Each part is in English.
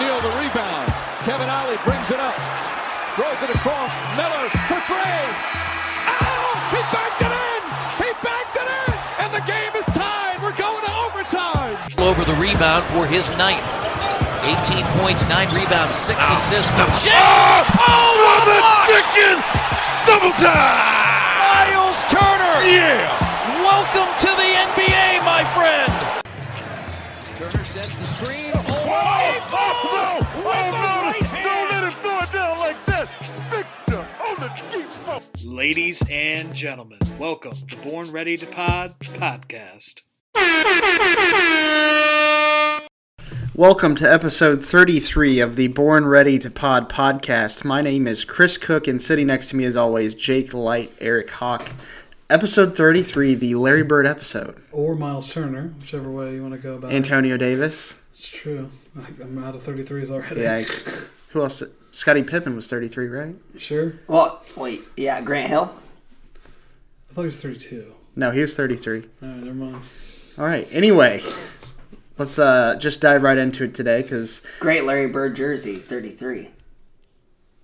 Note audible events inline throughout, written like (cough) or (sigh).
Neal the rebound. Kevin Ollie brings it up. Throws it across. Miller for three. Oh! He backed it in! He backed it in! And the game is tied. We're going to overtime. over the rebound for his ninth. 18 points, 9 rebounds, 6 assists for Jay. Oh, oh, oh, what the chicken! Double time! Miles Turner. Yeah! Welcome to the NBA, my friend. Turner sets the screen. Oh, oh, no! Oh, no! Don't let him throw it down like that! Victor on the default! Ladies and gentlemen, welcome to Born Ready to Pod podcast. Welcome to episode 33 of the Born Ready to Pod podcast. My name is Chris Cook, and sitting next to me, as always, Jake Light, Eric Hawk. Episode 33, the Larry Bird episode. or Miles Turner, whichever way you want to go about it. Antonio Davis. It's true. I- I'm out of 33s already. Yeah. Who else? Scottie Pippen was 33, right? Sure. Well, wait, yeah, Grant Hill. I thought he was 32. No, he was 33. All right, never mind. All right. Anyway, let's uh, just dive right into it today because Great Larry Bird jersey, 33.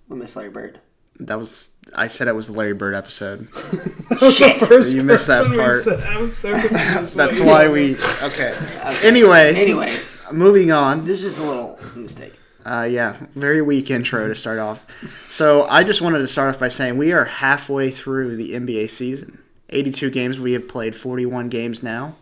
We miss Larry Bird. That was I said it was the Larry Bird episode. (laughs) Shit. You missed that part. said- I was so (laughs) confused. That's why (laughs) we. Okay. Anyway, Anyways, moving on. this is a little mistake. Uh, yeah, very weak intro to start off. So I just wanted to start off by saying we are halfway through the NBA season. 82 games. We have played 41 games now.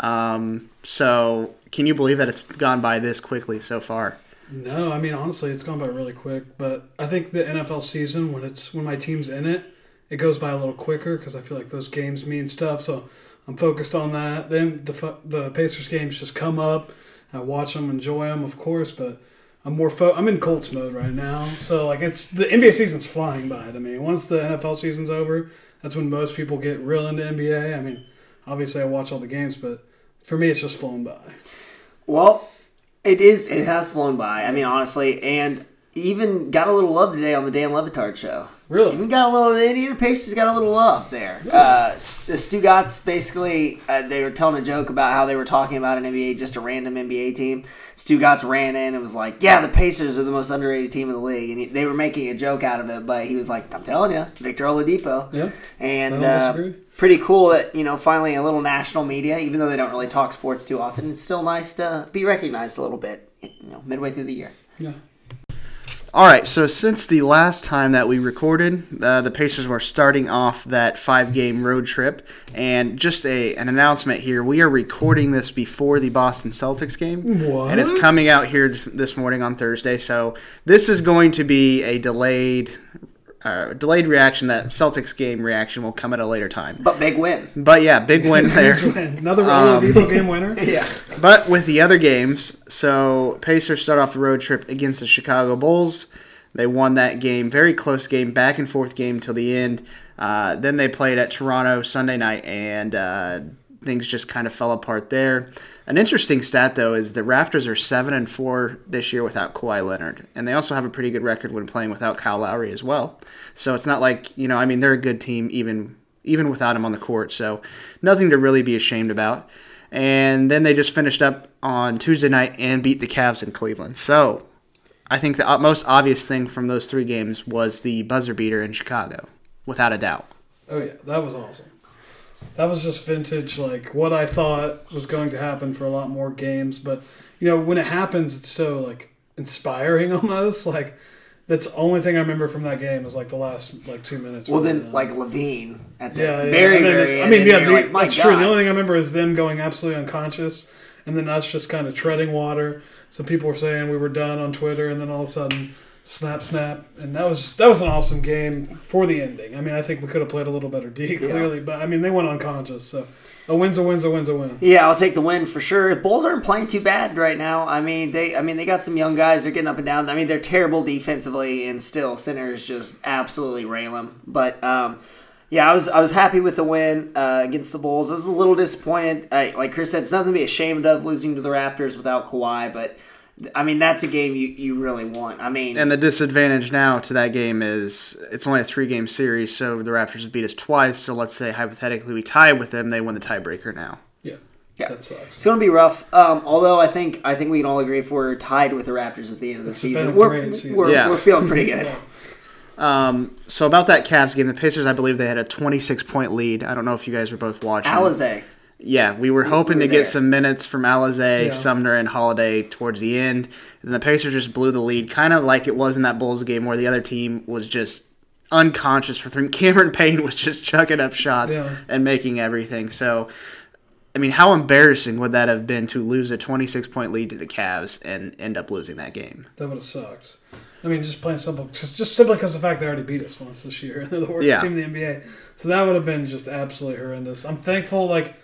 Um, so can you believe that it's gone by this quickly so far? No, I mean honestly, it's gone by really quick. But I think the NFL season, when it's when my team's in it, it goes by a little quicker because I feel like those games mean stuff. So I'm focused on that. Then the the Pacers games just come up. I watch them, enjoy them, of course, but. I'm more fo- I'm in Colts mode right now, so like it's the NBA season's flying by to me. Once the NFL season's over, that's when most people get real into NBA. I mean, obviously I watch all the games, but for me it's just flown by. Well, it is. It has flown by. I mean, honestly, and even got a little love today on the Dan Le Batard show. Really? Even got a little. The Indiana Pacers got a little love there. Uh, S- the Stugotz basically uh, they were telling a joke about how they were talking about an NBA just a random NBA team. Stugotz ran in and was like, "Yeah, the Pacers are the most underrated team in the league," and he, they were making a joke out of it. But he was like, "I'm telling you, Victor Oladipo." Yeah. And I don't disagree. pretty cool that you know finally a little national media, even though they don't really talk sports too often, it's still nice to be recognized a little bit. You know, midway through the year. Yeah. All right, so since the last time that we recorded, uh, the Pacers were starting off that five-game road trip, and just a an announcement here: we are recording this before the Boston Celtics game, What? and it's coming out here this morning on Thursday. So this is going to be a delayed, uh, delayed reaction. That Celtics game reaction will come at a later time. But big win. But yeah, big win (laughs) there. Another Um, Oladipo game winner. (laughs) Yeah. But with the other games, so Pacers start off the road trip against the Chicago Bulls. They won that game, very close game, back and forth game till the end. Uh, then they played at Toronto Sunday night, and uh, things just kind of fell apart there. An interesting stat though is the Raptors are seven and four this year without Kawhi Leonard, and they also have a pretty good record when playing without Kyle Lowry as well. So it's not like you know, I mean, they're a good team even even without him on the court. So nothing to really be ashamed about and then they just finished up on Tuesday night and beat the Cavs in Cleveland. So, I think the most obvious thing from those three games was the buzzer beater in Chicago, without a doubt. Oh yeah, that was awesome. That was just vintage, like what I thought was going to happen for a lot more games. But you know, when it happens, it's so like inspiring (laughs) almost. Like that's the only thing I remember from that game is like the last like two minutes. Well, then uh, like LaVine at the yeah, yeah. very I mean, very I mean, and yeah, the, like, that's God. true. The only thing I remember is them going absolutely unconscious, and then us just kind of treading water. Some people were saying we were done on Twitter, and then all of a sudden, snap, snap, and that was that was an awesome game for the ending. I mean, I think we could have played a little better D (laughs) clearly, but I mean, they went unconscious, so A win's a win's a win's a win. Yeah, I'll take the win for sure. The Bulls aren't playing too bad right now. I mean, they I mean they got some young guys. They're getting up and down. I mean, they're terrible defensively, and still Sinners just absolutely rail them. But um, yeah, I was I was happy with the win uh, against the Bulls. I was a little disappointed. I, like Chris said, it's nothing to be ashamed of losing to the Raptors without Kawhi, but. I mean, that's a game you, you really want. I mean, And the disadvantage now to that game is it's only a three game series, so the Raptors have beat us twice. So let's say hypothetically we tie with them, they win the tiebreaker now. Yeah. Yeah. That sucks. It's going to be rough. Um, although I think I think we can all agree if we're tied with the Raptors at the end of the It's been season, a we're, great season. We're, Yeah. we're feeling pretty good. (laughs) Um, so about that Cavs game, the Pacers, I believe they had a 26 point lead. I don't know if you guys were both watching. Alizé. Yeah, we were hoping were to there. get some minutes from Alizé, Yeah. Sumner, and Holiday towards the end. And the Pacers just blew the lead, kind of like it was in that Bulls game where the other team was just unconscious for three. (laughs) Cameron Payne was just chucking up shots Yeah. and making everything. So, I mean, how embarrassing would that have been to lose a 26 point lead to the Cavs and end up losing that game? That would have sucked. I mean, just plain simple, just, just simply because the fact they already beat us once this year, and (laughs) they're the worst Yeah. team in the NBA. So that would have been just absolutely horrendous. I'm thankful, like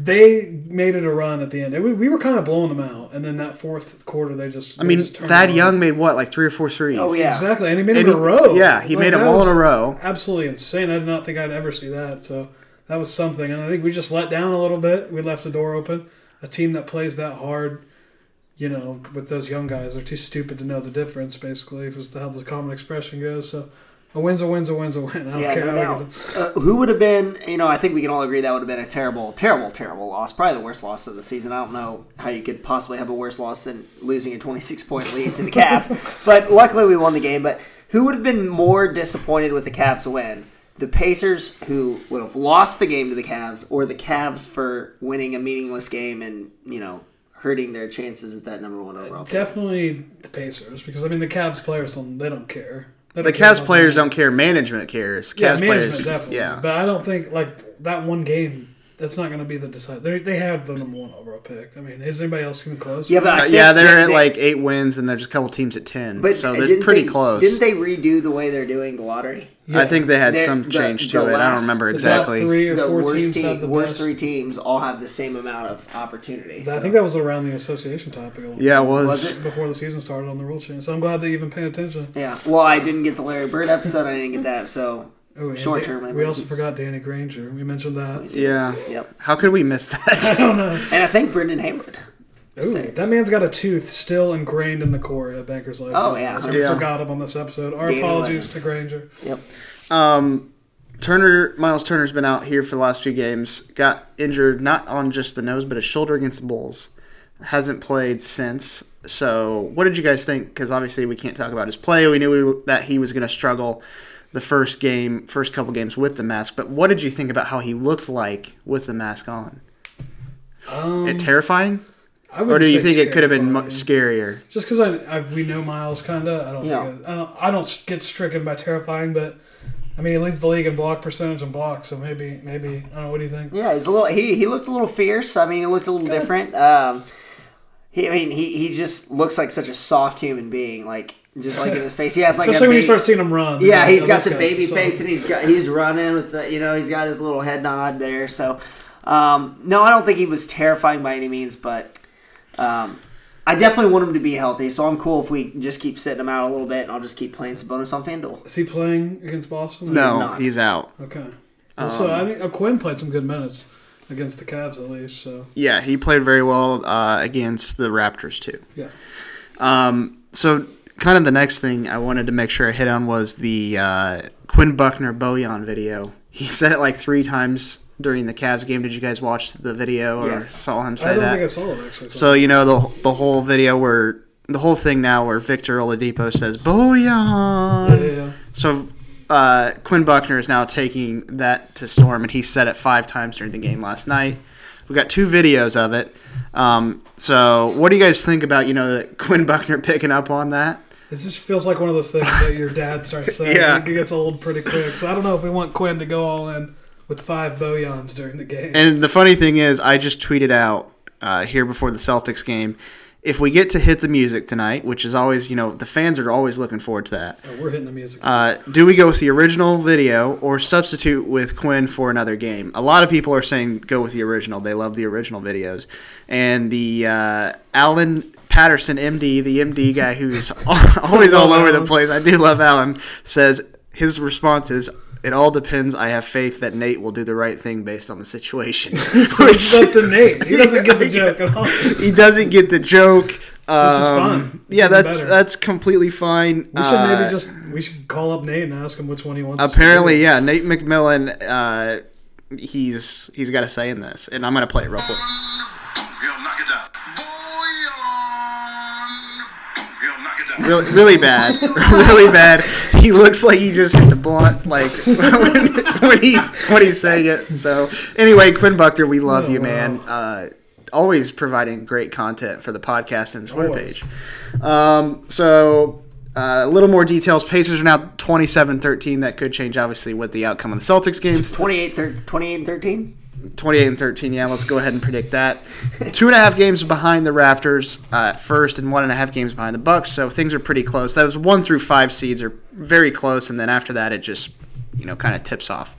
they made it a run at the end. It, we, we were kind of blowing them out, and then that fourth quarter, they just. I mean, just turned Thad. Young made what, like three or four threes? Oh, yeah. exactly, and he made And them in a row. yeah, he made them all in a row. Absolutely insane. I did not think I'd ever see that. So that was something, and I think we just let down a little bit. We left the door open. A team that plays that hard, you know, with those young guys, they're too stupid to know the difference. Basically, if was how the common expression goes. So. A win's a win's a win's a win. (laughs) I don't Yeah, care no doubt. Uh, who would have been? You know, I think we can all agree that would have been a terrible, terrible, terrible loss. Probably the worst loss of the season. I don't know how you could possibly have a worse loss than losing a 26 point lead to the Cavs. (laughs) but luckily, we won the game. But who would have been more disappointed with the Cavs win? The Pacers, who would have lost the game to the Cavs, or the Cavs for winning a meaningless game and you know hurting their chances at that number one overall. pick? Definitely the Pacers because I mean the Cavs players don't they don't care. They The Cavs players don't care. Management cares. Cavs Yeah, management players, definitely. Yeah. But I don't think like that one game. That's not going to be the decide. They they have the number one overall pick. I mean, is anybody else even close? Yeah, but Uh, think yeah, they're that at they- like eight wins, and there's a couple teams at ten. But so uh, they're pretty they- close. Didn't they redo the way they're doing the lottery? I think they had They're- some change the to it. I don't remember exactly. three or the four worst teams team, have the worst best? three teams all have the same amount of opportunity. I think that was around the association topic. a little Yeah, it was. Was it? before the season started on the rule change. So I'm glad they even paid attention. Yeah. Well, I didn't get the Larry Bird episode. I didn't get that. So Oh, and short Dan- term. We also forgot Danny Granger. We mentioned that. Yeah. Yep. How could we miss that? (laughs) I don't know. And I think Brendan Hayward. Ooh, Say. that man's got a tooth still ingrained in the core at Banker's Life. Oh, yeah. So we forgot him on this episode. Our Danny apologies Levin. to Granger. Yep. Um, Turner, Miles Turner's been out here for the last few games. Got injured not on just the nose, but his shoulder against the Bulls. Hasn't played since. So, what did you guys think? Because obviously we can't talk about his play. We knew we, that he was going to struggle the first game, first couple games with the mask. But what did you think about how he looked like with the mask on? Um, it terrifying, I or would do you say think it could have been scarier? Just because I, I we know Miles kind of, I don't Yeah. think I, I don't I don't get stricken by terrifying, but I mean he leads the league in block percentage and blocks, so maybe maybe I don't know. What do you think? Yeah, he's a little. He he looked a little fierce. I mean, he looked a little different. Um, he I mean he he just looks like such a soft human being. Like just like in his face, he has like Especially a when you start seeing him run. Yeah, Like, he's oh, got this the baby so- face and he's got he's running with the you know he's got his little head nod there. So um, no, I don't think he was terrifying by any means, but um, I definitely want him to be healthy. So I'm cool if we just keep sitting him out a little bit, and I'll just keep playing some bonus on FanDuel. Is he playing against Boston? No, not. he's out. Okay. Well, so I think uh, Quinn played some good minutes against the Cavs at least. So Yeah, he played very well uh, against the Raptors too. yeah. Um, so kind of the next thing I wanted to make sure I hit on was the uh, Quinn Buckner Bojan video. He (laughs) said it like three times during the Cavs game. Did you guys watch the video or Yes. saw him I say don't that? think I saw it actually. So you know the the whole video where the whole thing now where Victor Oladipo says Bojan. yeah, yeah, yeah. So uh, Quinn Buckner is now taking that to storm, and he said it five times during the game last night. We got two videos of it. Um, so what do you guys think about you know (laughs) Quinn Buckner picking up on that? It just feels like one of those things that your dad starts saying. Yeah. It gets old pretty quick. So I don't know if we want Quinn to go all in with five Bojans during the game. And the funny thing is, I just tweeted out uh, here before the Celtics game. If we get to hit the music tonight, which is always, you know, the fans are always looking forward to that. Oh, we're hitting the music. Uh, do we go with the original video or substitute with Quinn for another game? A lot of people are saying go with the original. They love the original videos. And the uh, Alan Patterson, MD, the MD guy who's (laughs) always all over the (laughs) place, I do love Alan, says his response is, it all depends. I have faith that Nate will do the right thing based on the situation. (laughs) Which it's up to Nate. He doesn't get the (laughs) joke at all. he doesn't get the joke. Um, fine. Yeah, Even that's better. that's completely fine. We should Uh, maybe just we should call up Nate and ask him which one he wants. Apparently, yeah, Nate McMillan. Uh, he's he's got a say in this, and I'm gonna play it real quick. Really, really bad, (laughs) really bad. He looks like he just hit the blunt, like (laughs) when, when he's when he's saying it. So anyway, Quinn Buckner, we love Oh, you, wow. man. Uh, always providing great content for the podcast and Twitter Always. page. Um, so uh, a little more details. Pacers are now 27-13. That could change, obviously, with the outcome of the Celtics game. 28, thir- 28 and 13? 28 and 13. Yeah, let's go ahead and predict that. Two and a half games behind the Raptors uh, first, and one and a half games behind the Bucks. So things are pretty close. Those one through five seeds are very close, and then after that, it just you know kind of tips off.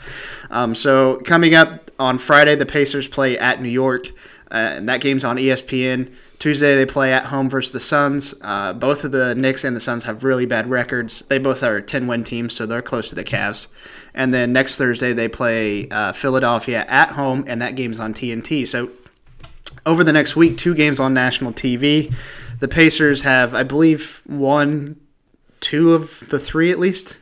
Um, so coming up on Friday, the Pacers play at New York, uh, and that game's on ESPN. Tuesday they play at home versus the Suns. Uh, both of the Knicks and the Suns have really bad records. They both are 10-win teams, so they're close to the Cavs. And then next Thursday they play uh, Philadelphia at home, and that game's on TNT. So over the next week, two games on national TV. The Pacers have, I believe, won two of the three at least,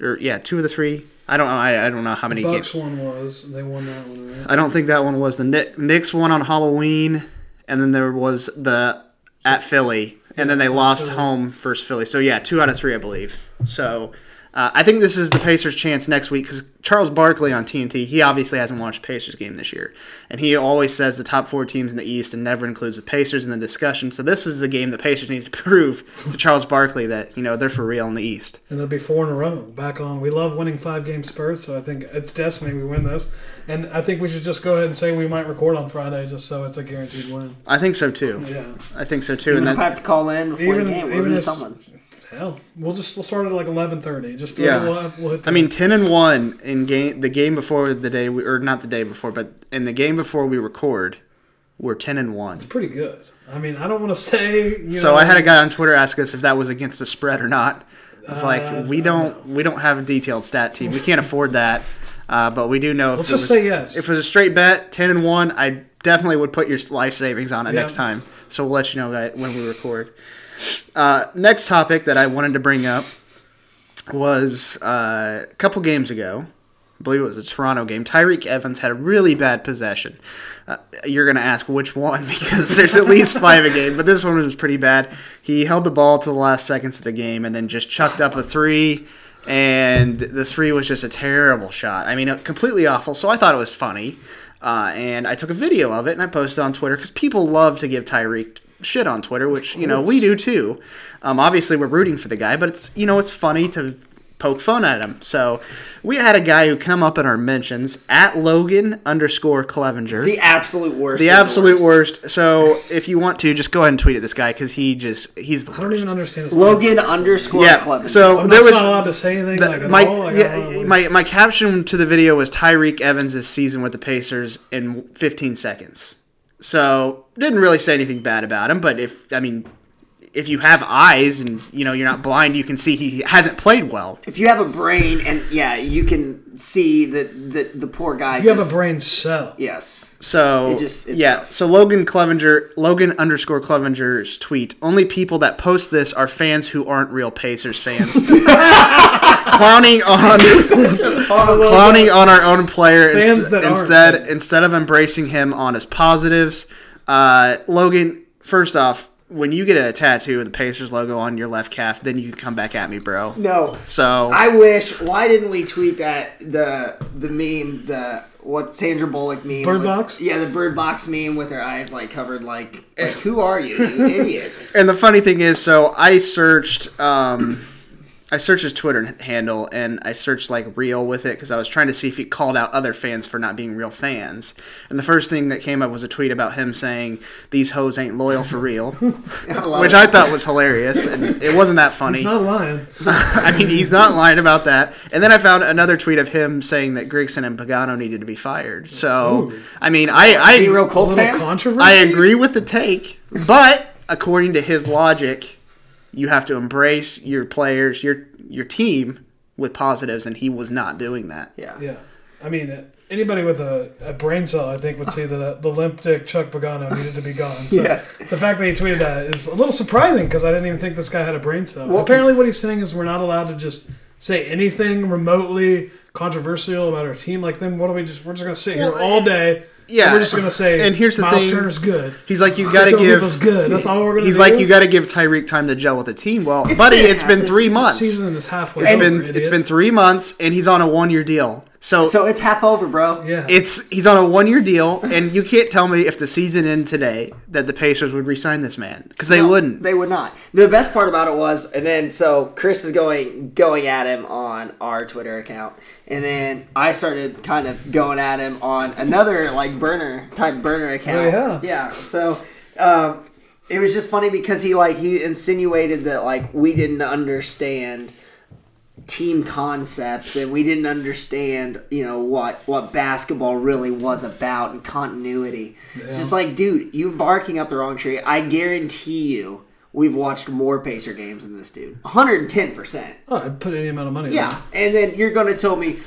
or yeah, two of the three. I don't know. I, I don't know how many Bucks games. one was they won that one. Right? I don't think that one was the Knick- Knicks one on Halloween, and then there was the at Philly, and then they lost home first Philly. So yeah, two out of three, I believe. So uh, I think this is the Pacers' chance next week because Charles Barkley on TNT, he obviously hasn't watched a Pacers game this year, and he always says the top four teams in the East and never includes the Pacers in the discussion. So this is the game the Pacers need to (laughs) prove to Charles Barkley that you know they're for real in the East. And it'll be four in a row. Back on. We love winning five game spurts, so I think it's destiny we win this. And I think we should just go ahead and say we might record on Friday just so it's a guaranteed win. I think so too. Yeah. I think so too. Even and if I that, have to call in before Even- the game, we'll even if- someone. Hell, we'll just we'll start at like eleven thirty. Just Yeah. we'll, we'll hit I mean, ten and one in game. The game before the day, we, or not the day before, but in the game before we record, we're ten and one. It's pretty good. I mean, I don't want to (laughs) say. You So know, I had a guy on Twitter ask us if that was against the spread or not. It's Uh, like we don't we don't have a detailed stat team. We can't afford that. Uh, but we do know if Let's it just was, say yes. If it was a straight bet, ten and one, I definitely would put your life savings on it Yeah. next time. So we'll let you know that when we record. Uh, next topic that I wanted to bring up was uh, a couple games ago. I believe it was a Toronto game. Tyreke Evans had a really bad possession. Uh, you're going to ask which one (laughs) because there's at least five a game, but this one was pretty bad. He held the ball to the last seconds of the game and then just chucked up a three, and the three was just a terrible shot. I mean, uh, completely awful. So I thought it was funny, uh, and I took a video of it and I posted on Twitter because people love to give Tyreke shit on Twitter, which you know we do too. Um, obviously, we're rooting for the guy, but it's you know it's funny to poke fun at him. So we had a guy who come up in our mentions at Logan underscore Clevenger. The absolute worst. The absolute worst. So if you want to, just go ahead and tweet at this guy because he just he's the I don't even understand. His Logan underscore yeah. Clevenger. So I'm there not was allowed to say anything the- like my. Like, yeah, don't know what- my my caption to the video was Tyreke Evans' season with the Pacers in 15 seconds. So didn't really say anything bad about him, but if I mean, if you have eyes and you know you're not blind, you can see he hasn't played well. if you have a brain and yeah, you can see that the, the poor guy. if you have a brain cell. Yes. So It just- it's yeah, rough. so Logan Clevenger, Logan underscore Clevenger's tweet: Only people that post this are fans who aren't real Pacers fans, (laughs) (laughs) clowning on (laughs) (laughs) clowning on our own player ins- that aren't. instead instead of embracing him on his positives. Uh, Logan, first off, when you get a tattoo of the Pacers logo on your left calf, then you can come back at me, bro. No. So I wish. Why didn't we tweet that the the meme the what Sandra Bullock meme? Bird with- box? Yeah, the bird box meme with her eyes like covered like like who are you, you (laughs) idiot? And the funny thing is, so I searched, um, I searched his Twitter handle and I searched like real with it because I was trying to see if he called out other fans for not being real fans. And the first thing that came up was a tweet about him saying these hoes ain't loyal for real, (laughs) which I thought was hilarious. And it wasn't that funny. He's not lying. (laughs) I mean, he's not lying about that. And then I found another tweet of him saying that Grigson and Pagano needed to be fired. So, I mean, I I, Are you a real Colts little fan? controversy. I agree with the take, but according to his logic, you have to embrace your players, your your team with positives, and he was not doing that. Yeah. Yeah, I mean, anybody with a, a brain cell, I think, would say that the limp dick Chuck Pagano needed to be gone. So Yes. the fact that he tweeted that is a little surprising because I didn't even think this guy had a brain cell. Well, apparently, what he's saying is we're not allowed to just say anything remotely controversial about our team. Like, then what do we just? We're just gonna sit here all day. Yeah. and we're just gonna say. And here's the Miles thing. Turner's good. He's like, you got to give. Oladipo's good. That's all we're gonna He's do. like, you got to give Tyreke time to gel with the team. Well, buddy, been it's been three season. months. Season is halfway. It's over, been idiot. it's been three months, and he's on a one year deal. So, So it's half over, bro. yeah. it's he's on a one year deal, and you can't tell me if the season ended today that the Pacers would resign this man because they No, wouldn't. They would not. The best part about it was, and then so Chris is going going at him on our Twitter account, and then I started kind of going at him on another like burner type burner account. Oh, yeah. yeah. So um, it was just funny because he like he insinuated that like we didn't understand team concepts and we didn't understand you know what what basketball really was about and continuity. It's just like dude you're barking up the wrong tree i guarantee you we've watched more pacer games than this dude. 110% oh, I'd put any amount of money. on yeah and then you're gonna tell me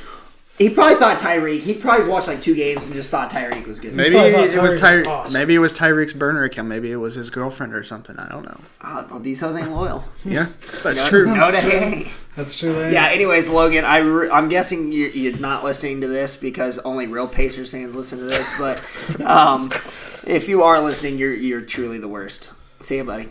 he probably thought Tyreke. He probably watched like two games and just thought Tyreke was good. Maybe probably thought it was Tyreke Ty- was awesome. Maybe it was Tyreke's burner account. Maybe it was his girlfriend or something. I don't know. Ah, well, these hoes ain't loyal. (laughs) Yeah, that's true. No, they ain't. That's true. There. Yeah. Anyways, Logan, I re- I'm guessing you're, you're not listening to this because only real Pacers fans listen to this. But (laughs) um, if you are listening, you're you're truly the worst. See you, buddy.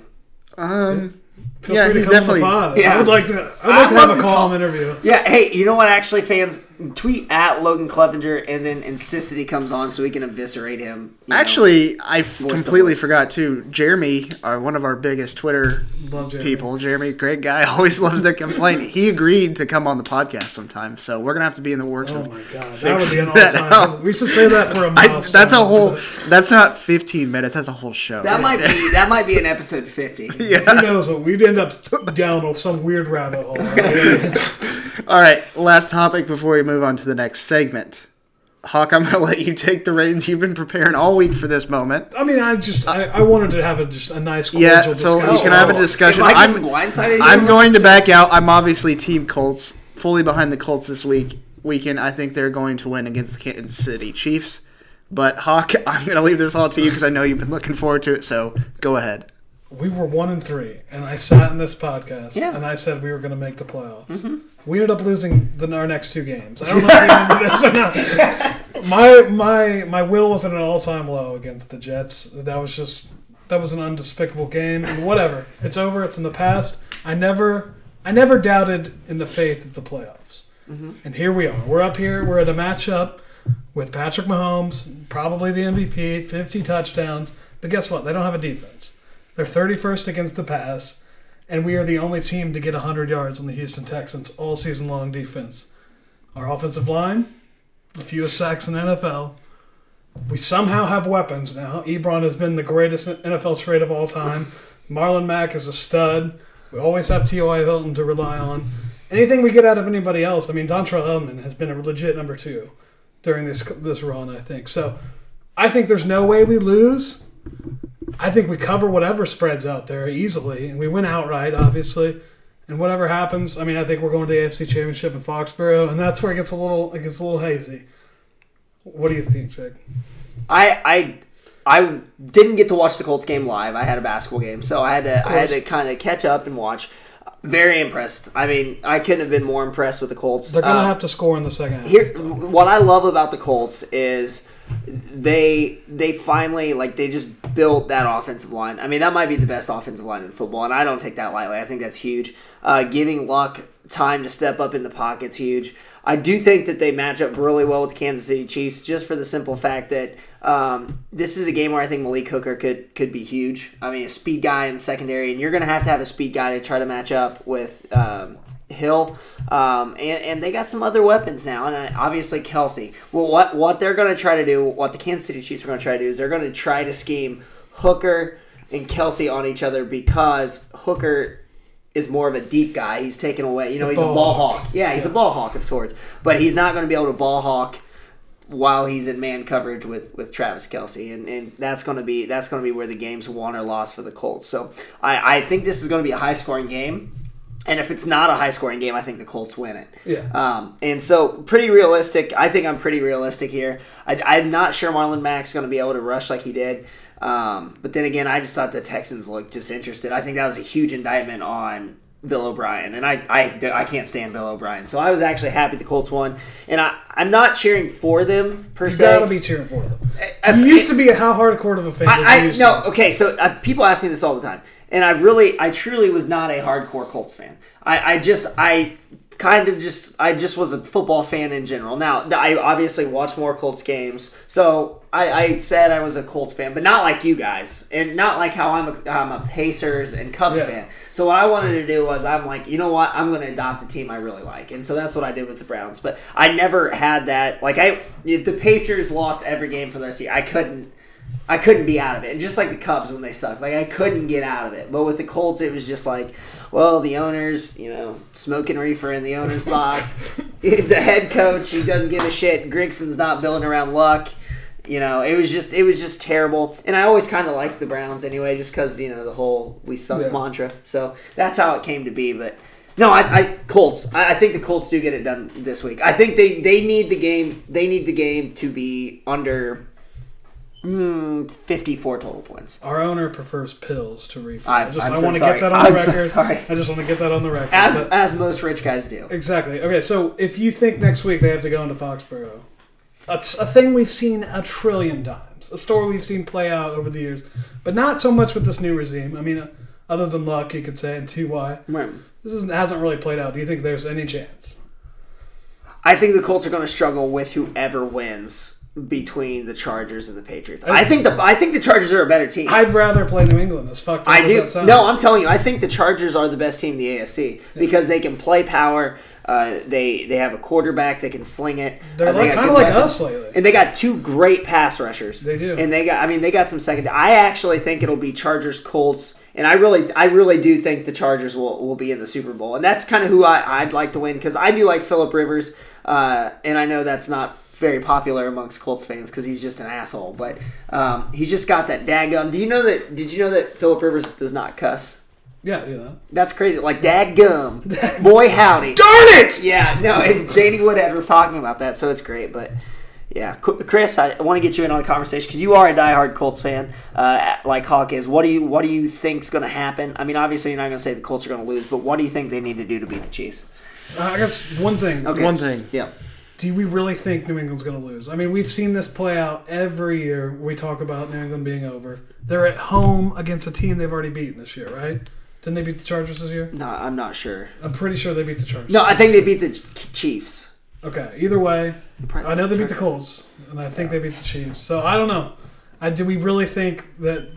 Um, Feel yeah, free to he's come on definitely. the pod. Yeah. I would like to. I would like I'd to have a to calm talk. interview. Yeah. Hey, you know what? Actually, fans tweet at Logan Clevenger and then insist that he comes on so we can eviscerate him. you know. Actually, I f- the completely forgot too. Jeremy, our one of our biggest Twitter Love Jeremy. people, Jeremy, great guy, (laughs) always loves to complain. He agreed to come on the podcast sometime, so we're gonna have to be in the works Oh of. my god, that would be an (laughs) all-time. We should say that for a (laughs) I, milestone. that's a whole. So, That's not 15 minutes. That's a whole show. that might be that might be an episode fifty. yeah. Who knows what we'd end up down on some weird rabbit hole. right? (laughs) All right, last topic before we move on to the next segment. Hawk, I'm gonna let you take the reins. You've been preparing all week for this moment. I mean, I just I, I wanted to have a just a nice cordial Yeah, so discussion. you can have a discussion. Am I I'm, getting blindsided? I'm going to back out. I'm obviously Team Colts, fully behind the Colts this week weekend. I think they're going to win against the Kansas City Chiefs. But Hawk, (laughs) I'm going to leave this all to you because I know you've been looking forward to it. So go ahead. We were one and three, and I sat in this podcast Yeah. and I said we were going to make the playoffs. Mm-hmm. We ended up losing the, our next two games. I don't know if you remember this or not. (laughs) My my my will was at an all time low against the Jets. That was just that was an undespicable game. And whatever, it's over. It's in the past. I never I never doubted in the faith of the playoffs. Mm-hmm. And here we are. We're up here. We're at a matchup with Patrick Mahomes, probably the MVP, 50 touchdowns. But guess what? They don't have a defense. They're 31st against the pass, and we are the only team to get 100 yards on the Houston Texans all season long defense. Our offensive line, the fewest sacks in the NFL. We somehow have weapons now. Ebron has been the greatest NFL trade of all time. Marlon Mack is a stud. We always have T.Y. Hilton to rely on. Anything we get out of anybody else, I mean, Dontrelle Inman has been a legit number two during this this run, I think. So I think there's no way we lose. I think we cover whatever spreads out there easily, and we win outright, obviously. And whatever happens, I mean, I think we're going to the AFC Championship in Foxborough, and that's where it gets a little it gets a little hazy. What do you think, Jake? I I I didn't get to watch the Colts game live. I had a basketball game, so I had to I had to kind of catch up and watch. Very impressed. I mean, I couldn't have been more impressed with the Colts. They're going to Uh, have to score in the second half. here what I love about the Colts is they they finally like they just built that offensive line. I mean that might be the best offensive line in football, and I don't take that lightly. I think that's huge. Uh, giving Luck time to step up in the pocket's huge. I do think that they match up really well with the Kansas City Chiefs, just for the simple fact that um, this is a game where I think Malik Hooker could could be huge. I mean, a speed guy in the secondary, and you're going to have to have a speed guy to try to match up with um, Hill, um, and, and they got some other weapons now, and uh, obviously Kelce. Well, what what they're going to try to do, what the Kansas City Chiefs are going to try to do, is they're going to try to scheme Hooker and Kelce on each other because Hooker is more of a deep guy. He's taken away, you know, he's a ball ball hawk. hawk. Yeah, he's a ball hawk of sorts, but he's not going to be able to ball hawk while he's in man coverage with, with Travis Kelce, and, and that's going to be that's going to be where the game's won or lost for the Colts. So I, I think this is going to be a high scoring game. And if it's not a high scoring game, I think the Colts win it. Yeah. Um, and so pretty realistic. I think I'm pretty realistic here. I, I'm not sure Marlon Mack's going to be able to rush like he did. Um, but then again, I just thought the Texans looked disinterested. I think that was a huge indictment on Bill O'Brien, and I, I, I can't stand Bill O'Brien. So I was actually happy the Colts won, and I, I'm not cheering for them per You se. gotta be cheering for them. If- You used to be a how hardcore of a fan. I, I no okay. So uh, people ask me this all the time, and I really, I truly was not a hardcore Colts fan. I, I just, I kind of just, I just was a football fan in general. Now, I obviously watch more Colts games, so I, I said I was a Colts fan, but not like you guys, and not like how I'm a, I'm a Pacers and Cubs Yeah. fan. So what I wanted to do was, I'm like, you know what, I'm going to adopt a team I really like, and so that's what I did with the Browns. But I never had that. Like I, if the Pacers lost every game for the rest of the year, I couldn't. I couldn't be out of it. And just like the Cubs when they sucked, like I couldn't get out of it. But with the Colts, it was just like, well, the owners, you know, smoking reefer in the owner's box. (laughs) (laughs) the head coach, he doesn't give a shit. Grigson's not building around luck. You know, it was just it was just terrible. And I always kind of liked the Browns anyway, just because you know the whole "we suck" Yeah. mantra. So that's how it came to be. But no, I, I Colts. I, I think the Colts do get it done this week. I think they they need the game. They need the game to be under. Mm, 54 total points. Our owner prefers pills to refill. I- I, just I'm I so want to sorry. get that on the I'm so record. sorry. I just want to get that on the record. As But- as most rich guys do. Exactly. Okay, so if you think next week they have to go into Foxborough, it's a thing we've seen a trillion times, a story we've seen play out over the years, but not so much with this new regime. I mean, uh, other than luck, you could say, and Ty, Right. this isn't, hasn't really played out. Do you think there's any chance? I think the Colts are going to struggle with whoever wins between the Chargers and the Patriots. I think the I think the Chargers are a better team. I'd rather play New England. As fucked I do. No, I'm telling you, I think the Chargers are the best team in the AFC because they can play power. Uh, they they have a quarterback that can sling it. They're Uh, they like- kinda like weapons. us lately. and they got two great pass rushers. They do. and they got. I mean, they got some second. I actually think it'll be Chargers Colts, and I really I really do think the Chargers will will be in the Super Bowl, and that's kind of who I I'd like to win because I do like Philip Rivers, uh, and I know that's not very popular amongst Colts fans because he's just an asshole, but um, he's just got that daggum. Do you know that? Did you know that Philip Rivers does not cuss? Yeah, yeah. That's crazy. Like dadgum, (laughs) boy howdy. Darn it! Yeah, no, and Danny Woodhead was talking about that, so it's great. But yeah, Chris, I want to get you in on the conversation because you are a diehard Colts fan, uh, like Hawk is. What do you What do you think's going to happen? I mean, obviously, you're not going to say the Colts are going to lose, but what do you think they need to do to beat the Chiefs? Uh, I guess one thing. Okay. One thing. Yeah. Do we really think New England's going to lose? I mean, we've seen this play out every year. We talk about New England being over. They're at home against a team they've already beaten this year, right? Didn't they beat the Chargers this year? No, I'm not sure. I'm pretty sure they beat the Chargers. No, I think they beat the Chiefs. Okay, either way, I know they beat the Colts, and I think they beat the Chiefs. So I don't know. I, do we really think that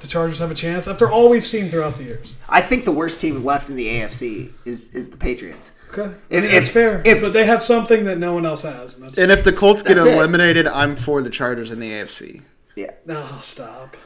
the Chargers have a chance after all we've seen throughout the years? I think the worst team left in the AFC is is the Patriots. Okay, If- I mean, that's if- fair. if- but they have something that no one else has. And that's, And if the Colts get That's it. eliminated, I'm for the Chargers in the AFC. Yeah. no, stop.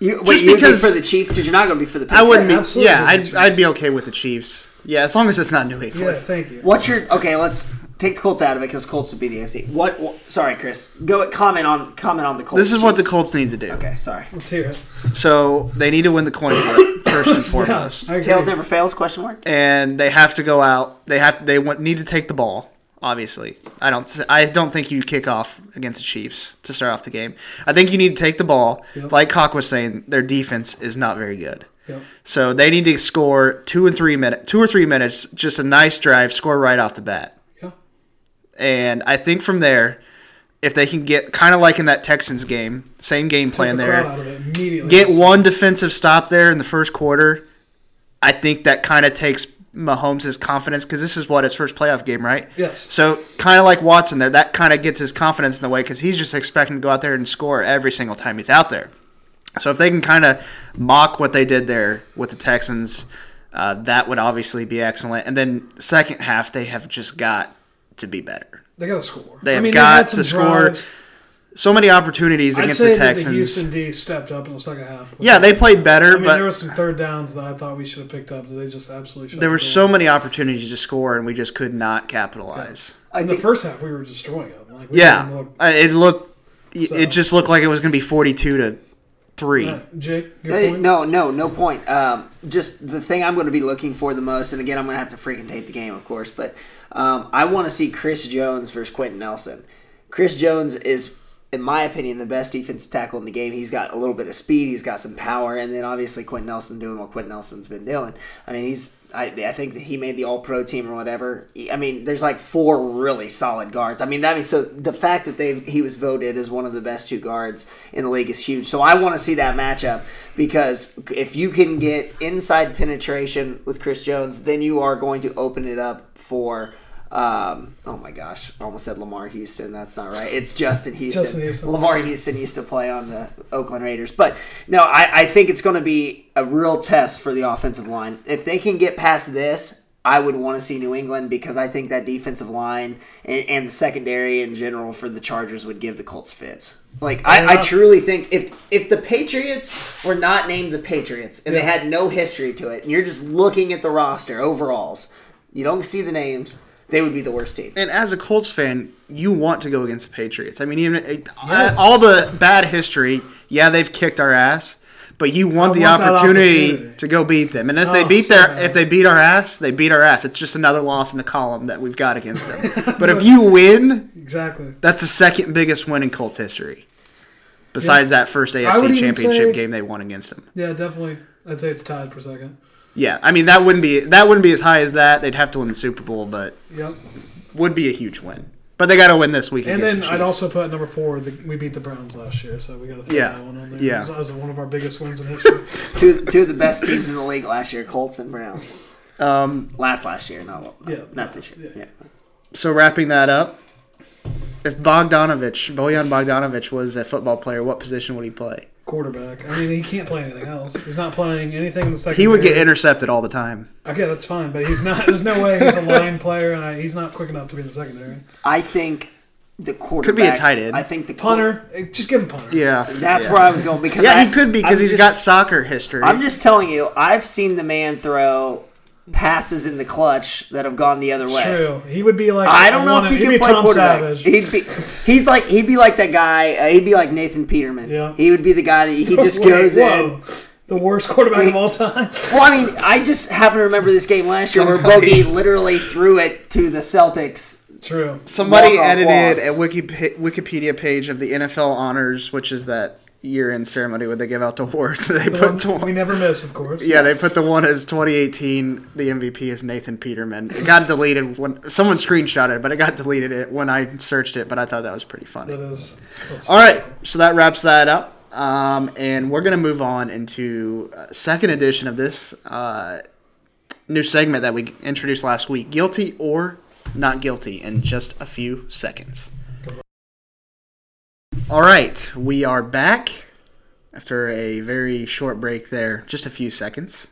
You, wait, Just you would be because- for the Chiefs because you're not going to be for the I wouldn't be. absolutely Yeah, I'd, I'd be okay with the Chiefs. Yeah, as long as it's not New Yeah, England. thank you. What's your okay? Let's take the Colts out of it because Colts would be the AFC. What, what? Sorry, Chris. Go comment on comment on the Colts. This is what the Colts need to do. Okay, sorry. Let's hear it. So they need to win the coin flip first and (laughs) foremost, I agree. Tails never fails? Question mark. and they have to go out. They have. They want, need to take the ball. Obviously, I don't. I don't think you kick off against the Chiefs to start off the game. I think you need to take the ball. Yep. Like Hawk was saying, their defense is not very good. Yep. So they need to score two and three minutes, two or three minutes, just a nice drive, score right off the bat. And I think from there, if they can get kind of like in that Texans game, same game plan the there, crowd out of it immediately. get one defensive stop there in the first quarter, I think that kind of takes Mahomes' confidence because this is what his first playoff game, right? Yes. So kind of like Watson there, that kind of gets his confidence in the way because he's just expecting to go out there and score every single time he's out there. So if they can kind of mock what they did there with the Texans, uh, that would obviously be excellent. And then second half, they have just got to be better. They got to score. They I mean, got had to some score so many opportunities I'd against say the that Texans. the Houston D stepped up in the second half. yeah, they played better, I mean, but there were some third downs that I thought we should have picked up that they just absolutely. Shut there the were door. so many opportunities to score, and we just could not capitalize. I In the think first half, we were destroying them. Like, we Yeah, look- it looked. So- It just looked like it was going to be forty-two to three. Uh, Jake, your Hey, point? no, no, no point. Um, just the thing I'm going to be looking for the most, and again, I'm going to have to freaking tape the game, of course, but um, I want to see Chris Jones versus Quenton Nelson. Chris Jones is, in my opinion, the best defensive tackle in the game. He's got a little bit of speed, he's got some power, and then obviously Quenton Nelson doing what Quenton Nelson's been doing. I mean, he's. I, I think that he made the All Pro team or whatever. I mean, there's like four really solid guards. I mean, that means so the fact that they he was voted as one of the best two guards in the league is huge. So I want to see that matchup because if you can get inside penetration with Chris Jones, then you are going to open it up for. Um, oh my gosh, I almost said Lamar Houston. That's not right. It's Justin Houston. Justin Houston. Lamar Houston used to play on the Oakland Raiders. But no, I, I think it's going to be a real test for the offensive line. If they can get past this, I would want to see New England because I think that defensive line and, and the secondary in general for the Chargers would give the Colts fits. Like I, I truly think if if the Patriots were not named the Patriots and they had no history to it, and you're just looking at the roster overalls, you don't see the names, they would be the worst team. And as a Colts fan, you want to go against the Patriots. I mean, even uh, all the bad history, yeah, they've kicked our ass, but you want I the want opportunity, opportunity. to go beat them. And if they Oh, beat so their, bad. if they beat our ass, they beat our ass. It's just another loss in the column that we've got against them. (laughs) but if you win, exactly. that's the second biggest win in Colts history. Besides that first AFC Championship say- game they won against them. Yeah, definitely. I'd say it's tied for second. Yeah, I mean that wouldn't be that wouldn't be as high as that. They'd have to win the Super Bowl, but Yep. would be a huge win. But they got to win this week. And then the I'd also put number four. The, we beat the Browns last year, so we got to throw Yeah. that one on there. Yeah. That was one of our biggest wins in history. (laughs) two two of the best teams in the league last year, Colts and Browns. Um, Last last year, not Yeah, not this year. yeah. Yeah. So wrapping that up, if Bogdanovic, Bojan Bogdanovic, was a football player, what position would he play? Quarterback. I mean, he can't play anything else. He's not playing anything in the second. He would get intercepted all the time. Okay, that's fine, but he's not. There's no way he's a (laughs) line player, and I, he's not quick enough to be in the secondary. I think the quarterback could be a tight end. I think the Punter, eh, just give him punter. Yeah, That's yeah. where I was going because Yeah, I, he could be because I'm he's just- got soccer history. I'm just telling you, I've seen the man throw passes in the clutch that have gone the other way. True. He would be like. I don't know one if he he'd can play Tom quarterback. Savage. He'd be, (laughs) he's like he'd be like that guy. Uh, he'd be like Nathan Peterman. Yeah. He would be the guy that he (laughs) just Wait, goes whoa. in. The worst quarterback of all time. (laughs) Well, I mean, I just happen to remember this game last year where Somebody- Bogey literally threw it to the Celtics. True. Somebody edited loss. a Wiki, Wikipedia page of the NFL honors, which is that year-end ceremony where they give out the awards. (laughs) They The put one the we never miss, of course. Yeah, they put the one as 2018. The MVP is Nathan Peterman. It got deleted when someone screenshotted it, but it got deleted it when I searched it. But I thought that was pretty funny. That is. All right, so that wraps that up, um, and we're gonna move on into uh, second edition of this uh, new segment that we introduced last week: guilty or not guilty, in just a few seconds. All right, we are back after a very short break there, just a few seconds.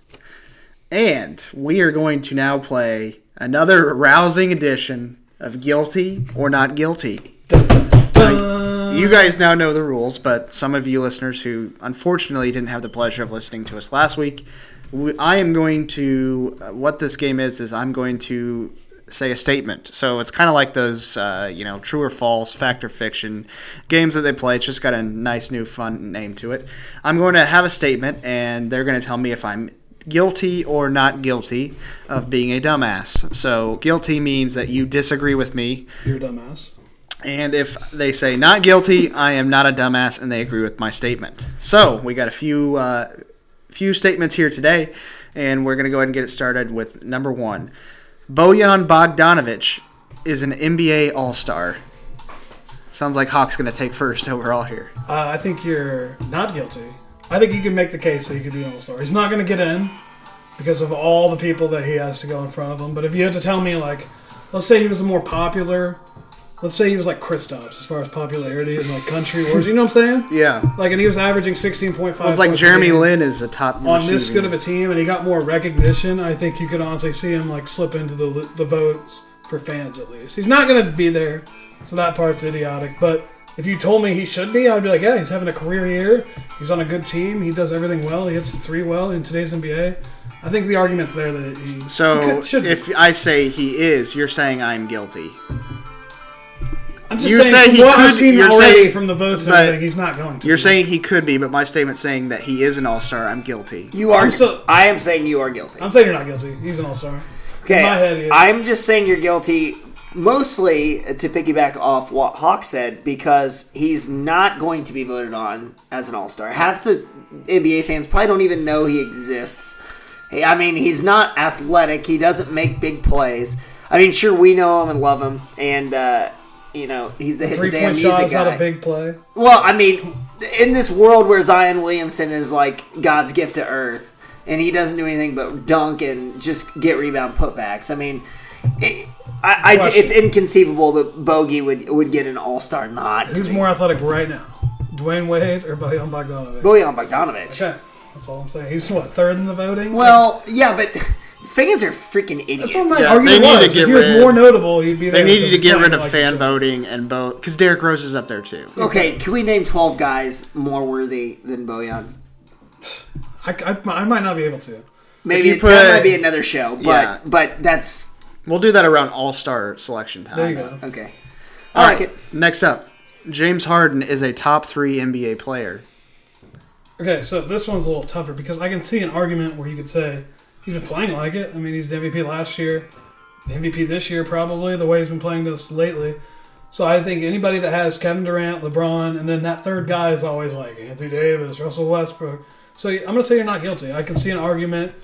And we are going to now play another rousing edition of Guilty or Not Guilty. Now, you guys now know the rules, but some of you listeners who unfortunately didn't have the pleasure of listening to us last week, I am going to. Uh, what this game is, is I'm going to say a statement. So it's kind of like those, uh, you know, true or false, fact or fiction games that they play. It's just got a nice new fun name to it. I'm going to have a statement, and they're going to tell me if I'm guilty or not guilty of being a dumbass. So guilty means that you disagree with me. You're a dumbass. And if they say not guilty, I am not a dumbass, and they agree with my statement. So we got a few uh, few statements here today, and we're gonna go ahead and get it started with number one. Bojan Bogdanovic is an NBA All Star. Sounds like Hawk's gonna take first overall here. Uh, I think you're not guilty. I think you can make the case that he could be an all star. He's not going to get in because of all the people that he has to go in front of him. But if you had to tell me, like, let's say he was a more popular let's say he was like Kristaps as far as popularity in like country wars. You know what I'm saying? Yeah. Like, and he was averaging 16.5. It's like Jeremy Lin is a top on this good of a team, and he got more recognition. I think you could honestly see him like slip into the the votes for fans at least. He's not going to be there, so that part's idiotic. But if you told me he should be, I'd be like, yeah, he's having a career year. He's on a good team. He does everything well. He hits the three well in today's NBA. I think the argument's there that he he So could- should. be. if I say he is, you're saying I'm guilty. I'm just you saying, say from he what I've could- seen you're already saying- from the votes and but everything, he's not going to. You're be. saying he could be, but my statement saying that he is an all star, I'm guilty. You are. I'm still- I am saying you are guilty. I'm saying you're not guilty. He's an all star. Okay, In my head, he is. I'm just saying you're guilty, mostly to piggyback off what Hawk said, because he's not going to be voted on as an All Star. Half the NBA fans probably don't even know he exists. I mean, he's not athletic. He doesn't make big plays. I mean, sure, we know him and love him, and uh, you know he's the the Three damn point music shot is guy. not a big play. Well, I mean, in this world where Zion Williamson is like God's gift to earth, and he doesn't do anything but dunk and just get rebound putbacks. I mean, it, I, I, it's inconceivable that Bogey would would get an All Star nod. Who's more athletic right now, Dwyane Wade or Bojan Bogdanovic? Bojan Bogdanovic? Okay, that's all I'm saying. He's what third in the voting. Well, yeah, but fans are freaking idiots. that's what my Yeah, argument they need to was. get If he was rid- more notable, he'd be there. They needed to get rid of like fan he voting and both because Derrick Rose is up there too. Okay, can we name twelve guys more worthy than Bojan? I, I, I might not be able to. Maybe you that put- might be another show, but Yeah. but that's We'll do that around All Star selection time. There you go. okay. All I right. it. Next up, James Harden is a top three NBA player. Okay, so this one's a little tougher because I can see an argument where you could say he's been playing like it. I mean, he's the MVP last year, MVP this year probably the way he's been playing this lately. So I think anybody that has Kevin Durant, LeBron, and then that third guy is always like Anthony Davis, Russell Westbrook. So I'm gonna say you're not guilty. I can see an argument.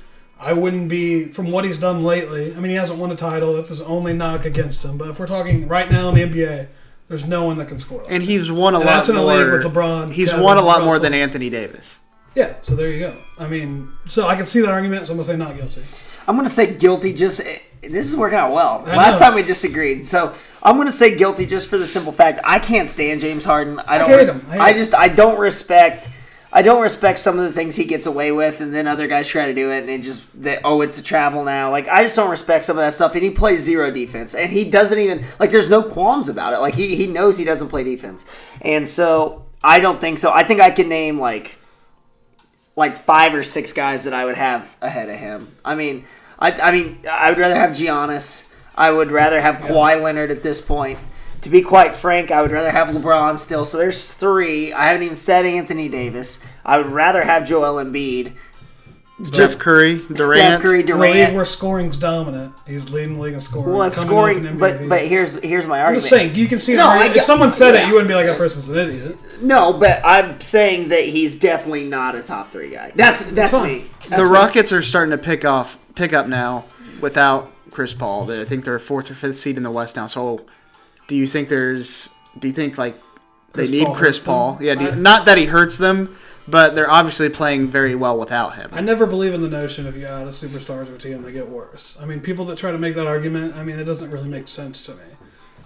I wouldn't be from what he's done lately. I mean, he hasn't won a title. That's his only knock against him. But if we're talking right now in the NBA, there's no one that can score. Like And he's won a And lot that's in a more. league with LeBron, he's Kevin, won a lot more than Anthony Davis. Yeah, so there you go. I mean, so I can see that argument, so I'm gonna say not guilty. I'm gonna say guilty. Just eh, this is working out well. I Last know. time we disagreed, so I'm gonna say guilty just for the simple fact I can't stand James Harden. I don't. hate him. I hate I just I don't respect. I don't respect some of the things he gets away with, and then other guys try to do it, and they just they, oh, it's a travel now. Like I just don't respect some of that stuff, and he plays zero defense, and he doesn't even like. There's no qualms about it. Like he he knows he doesn't play defense, and so I don't think so. I think I can name like like five or six guys that I would have ahead of him. I mean, I, I mean, I would rather have Giannis. I would rather have Kawhi Leonard at this point. To be quite frank, I would rather have LeBron still. So there's three. I haven't even said Anthony Davis. I would rather have Joel Embiid. Steph Curry, Durant. Steph Curry, In a league where scoring's dominant, he's leading the league in scoring. Well, if coming scoring, but but here's here's my argument. I'm just saying, you can see. No, I argument. if someone said yeah. it, you wouldn't be like, that person's an idiot. No, but I'm saying that he's definitely not a top three guy. That's that's fine. me. That's the me. Rockets are starting to pick off, pick up now without Chris Paul. They- I think they're fourth or fifth seed in the West now. So, do you think there's? Do you think like they Chris need Paul Chris hurts them? Paul? Yeah, do you- I- not that he hurts them, but they're obviously playing very well without him. I never believe in the notion if you add a superstar to a team, they get worse. I mean, people that try to make that argument, I mean, it doesn't really make sense to me.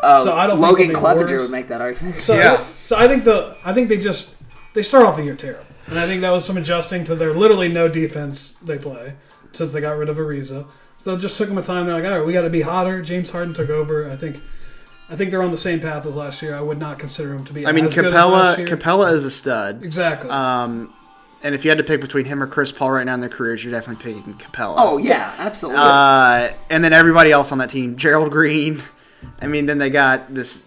Uh, so I don't think Logan they'll Clevenger worse. would make that argument. So, Yeah. so I think the I think they just they start off the year terrible, and I think that was some adjusting to their literally no defense they play since they got rid of Ariza. So it just took them a time. They're like, all right, we got to be hotter. James Harden took over. I think I think they're on the same path as last year. I would not consider him to be. I mean, as good as Capela. last year. Capela is a stud. exactly. Um, and if you had to pick between him or Chris Paul right now in their careers, you're definitely picking Capela. Oh yeah, absolutely. Uh, and then everybody else on that team, (laughs) Gerald Green. I mean, then they got this.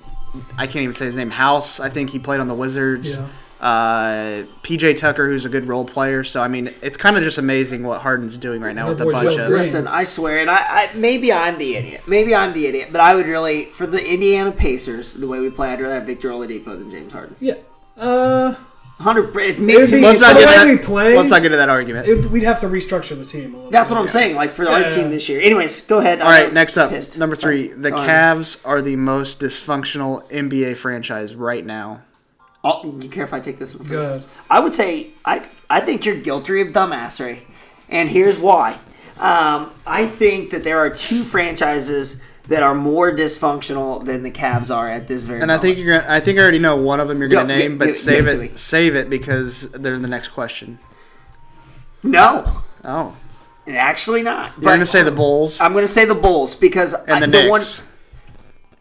I can't even say his name. House. I think he played on the Wizards. Yeah. Uh, PJ Tucker, who's a good role player. So I mean, it's kind of just amazing what Harden's doing right now with a boy bunch of. Listen, I swear, and I, I maybe I'm the idiot. Maybe I'm the idiot, but I would really for the Indiana Pacers, the way we play, I'd rather have Victor Oladipo than James Harden. yeah. Uh, Hundred. It It makes be- Let's not the get way that. we play- let's not get into that argument. it, we'd have to restructure the team. A little That's bit. what I'm saying. Like for Yeah, our yeah. team this year. Anyways, go ahead. All right, next up, Pissed. number three. Sorry. The Go on. Cavs are the most dysfunctional NBA franchise right now. Oh, you care if I take this one first? Go ahead. I would say I I think you're guilty of dumbassery, and here's why. Um, I think that there are two franchises that are more dysfunctional than the Cavs are at this very And I moment. think you're gonna, I think I already know one of them you're gonna Go- gi- name, but give- save give it to me. it save it because they're the next question. no, Oh, actually not. you're gonna say the Bulls I'm going to say the Bulls because and I, the, the one Knicks.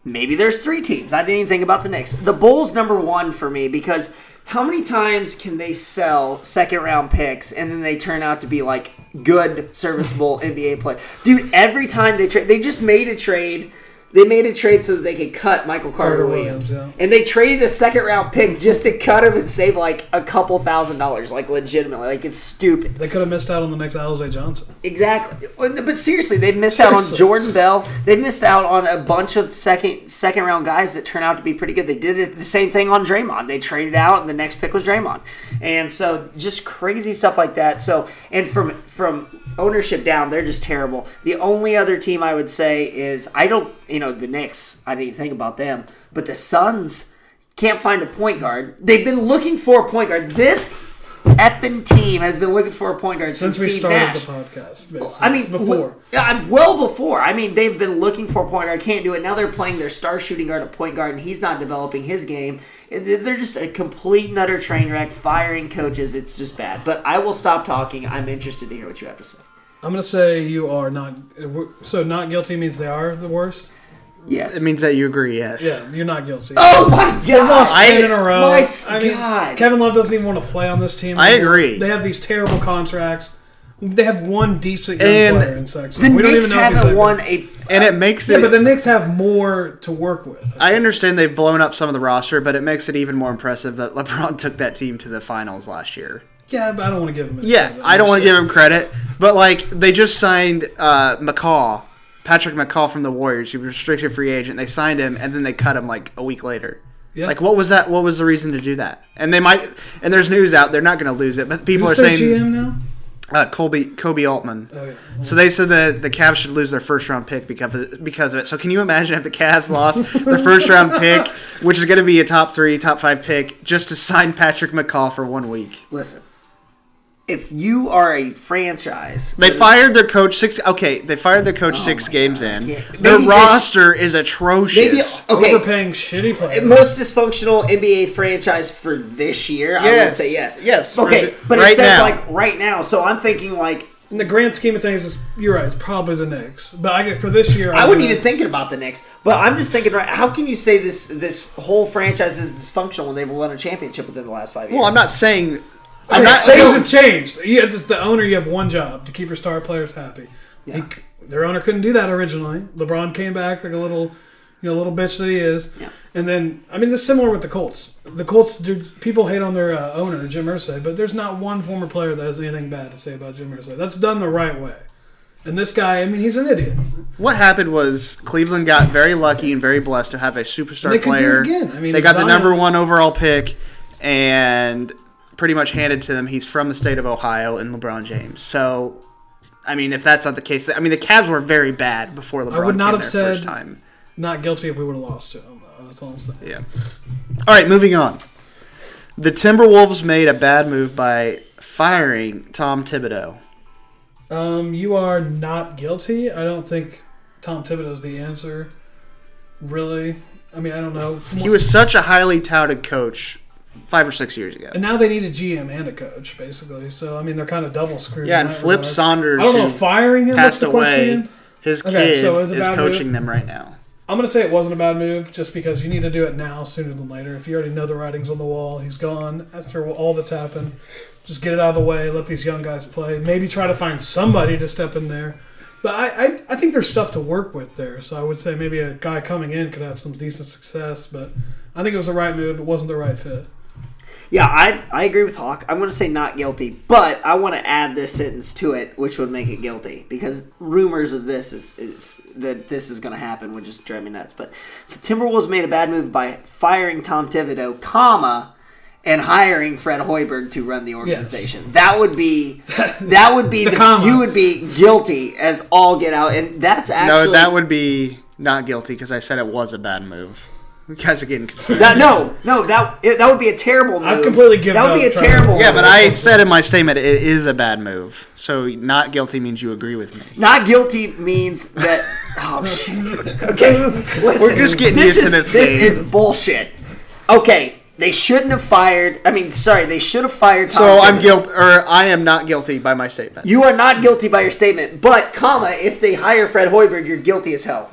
Maybe there's three teams. I didn't even think about the Knicks. The Bulls number one for me because how many times can they sell second round picks and then they turn out to be like good, serviceable (laughs) NBA play? Dude, every time they trade, they just made a trade. They made a trade so that they could cut Michael Carter, Carter Williams, Williams, and they traded a second round pick just to cut him and save like a couple thousand dollars, like legitimately, like it's stupid. They could have missed out on the next Alize Johnson. Exactly, but seriously, they've missed out on Jordan Bell. They've missed out on a bunch of second second round guys that turn out to be pretty good. They did it the same thing on Draymond. They traded out, and the next pick was Draymond, and so just crazy stuff like that. So, and from from ownership down, they're just terrible. The only other team I would say is I don't, you know, the Knicks. I didn't even think about them, but the Suns can't find a point guard. They've been looking for a point guard. This effing team has been looking for a point guard since, Since we Steve started Nash. the podcast, basically. I mean, before. I'm well before. I mean, they've been looking for a point guard. Can't do it. Now they're playing their star shooting guard at point guard, and he's not developing his game. And they- They're just a complete and utter train wreck. Firing coaches, it's just bad. But I will stop talking. I'm interested to hear what you have to say. I'm gonna say you are not. So not guilty means they are the worst. Yes. It means that you agree. Yes. Yeah, you're not guilty. oh my They've lost god! ten in a row. my I mean, God. Kevin Love doesn't even want to play on this team. I agree. They have these terrible contracts. They have one decent And player in Sexton. The we don't Knicks even know haven't that won a. And it makes Yeah, it. but the Knicks have more to work with. I understand they've blown up some of the roster, but it makes it even more impressive that LeBron (laughs) took that team to the finals last year. Yeah, but I don't want to give him. Yeah, credit. I don't want to give him credit, but like they just signed uh, McCaw, Patrick McCaw from the Warriors. He was a restricted free agent. They signed him, and then they cut him like a week later. Yeah. Like, what was that? What was the reason to do that? And they might. And there's news out. They're not going to lose it, but people Who's are their saying GM now? Uh, Colby Koby Altman. Oh, yeah. So they said that the Cavs should lose their first round pick because of it, because of it. So can you imagine if the Cavs lost their first round pick, which is going to be a top three, top five pick, just to sign Patrick McCaw for one week? Listen, if you are a franchise, They fired their coach six. Okay, they fired their coach six Oh my games God, in. yeah. Their Maybe they roster is atrocious. maybe okay. Overpaying shitty players. most dysfunctional NBA franchise for this year, I would Yes. say yes. Yes, Okay, the- but right it says now. like right now, so I'm thinking like in the grand scheme of things, you're right. It's probably the Knicks. But I get for this year, I I'm wasn't even thinking about the Knicks, but I'm just thinking right. How can you say this this whole franchise is dysfunctional when they've won a championship within the last five years? well, I'm not saying. I'm Okay, not. things so- have changed. You, as the owner, you have one job to keep your star players happy. He, their owner couldn't do that originally. LeBron came back like a little, you know, little bitch that he is. Yeah. And then, I mean, this is similar with the Colts. The Colts, do, people hate on their uh, owner, Jim Irsay, but there's not one former player that has anything bad to say about Jim Irsay. That's done the right way. And this guy, I mean, he's an idiot. What happened was Cleveland got very lucky and very blessed to have a superstar They could do it player. again. I mean, they got the number one overall pick, and pretty much handed to them. He's from the state of Ohio, and LeBron James. So, I mean, if that's not the case, I mean, the Cavs were very bad before LeBron I would not came have said- first time. Not guilty if we would have lost to him. That's all I'm saying. Yeah. All right, moving on. The Timberwolves made a bad move by firing Tom Thibodeau. Um, you are not guilty. I don't think Tom Thibodeau is the answer. Really, I mean, I don't know. From He was such a highly touted coach five or six years ago. and now they need a GM and a coach, basically. So I mean, they're kind of double screwed. Yeah, and Flip regard. Saunders, I don't know. Firing him. Passed away. His Okay, kid so was a is coaching move? them right now. I'm gonna say it wasn't a bad move, just because you need to do it now sooner than later. If you already know the writing's on the wall, he's gone. After all that's happened, just get it out of the way. Let these young guys play. Maybe try to find somebody to step in there. But I, I, I think there's stuff to work with there. So I would say maybe a guy coming in could have some decent success. But I think it was the right move. It wasn't the right fit. Yeah, I I agree with Hawk. I'm going to say not guilty, but I want to add this sentence to it, which would make it guilty because rumors of this is, is that this is going to happen would just drive me nuts. But the Timberwolves made a bad move by firing Tom Thibodeau, comma, and hiring Fred Hoiberg to run the organization. That would be (laughs) that would be the, comma. you would be guilty as all get out, and that's actually no, that would be not guilty because I said it was a bad move. You guys are getting confused. that, no no that it, that would be a terrible move. I've completely given That would be a up trying terrible. Yeah, move. but I said in my statement it is a bad move. So not guilty means you agree with me. Not guilty means that Oh (laughs) shit. Okay, (laughs) listen. We're just getting into this used to is, this This game. is bullshit. Okay, they shouldn't have fired. I mean, sorry, they should have fired. Tom So I'm Thibodeau. guilt, or I am not guilty by my statement. You are not guilty by your statement, but comma, if they hire Fred Hoiberg, you're guilty as hell.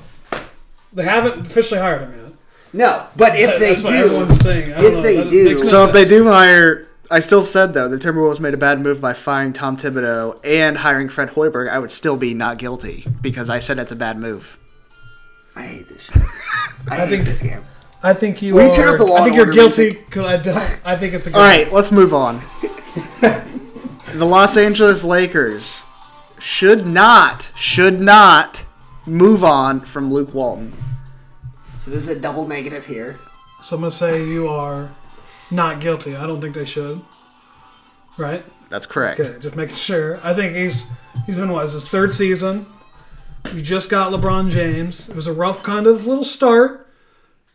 They haven't officially hired him yet. No, but if That- they that's what do, everyone's saying. I don't if know. they That do, makes no So if they sense. do hire, I still said though the Timberwolves made a bad move by firing Tom Thibodeau and hiring Fred Hoiberg. I would still be not guilty because I said it's a bad move. I hate this shit. (laughs) I, hate think- this game. I think you Will are. you turn up the Law I think and you're Order guilty because I don't. I think it's a. (laughs) Good All right, let's move on. (laughs) the Los Angeles Lakers should not, should not move on from Luke Walton. So this is a double negative here. So I'm gonna say you are not guilty. I don't think they should. Right? That's correct. Okay, just making sure. I think he's he's been what is his third season. You just got LeBron James. It was a rough kind of little start.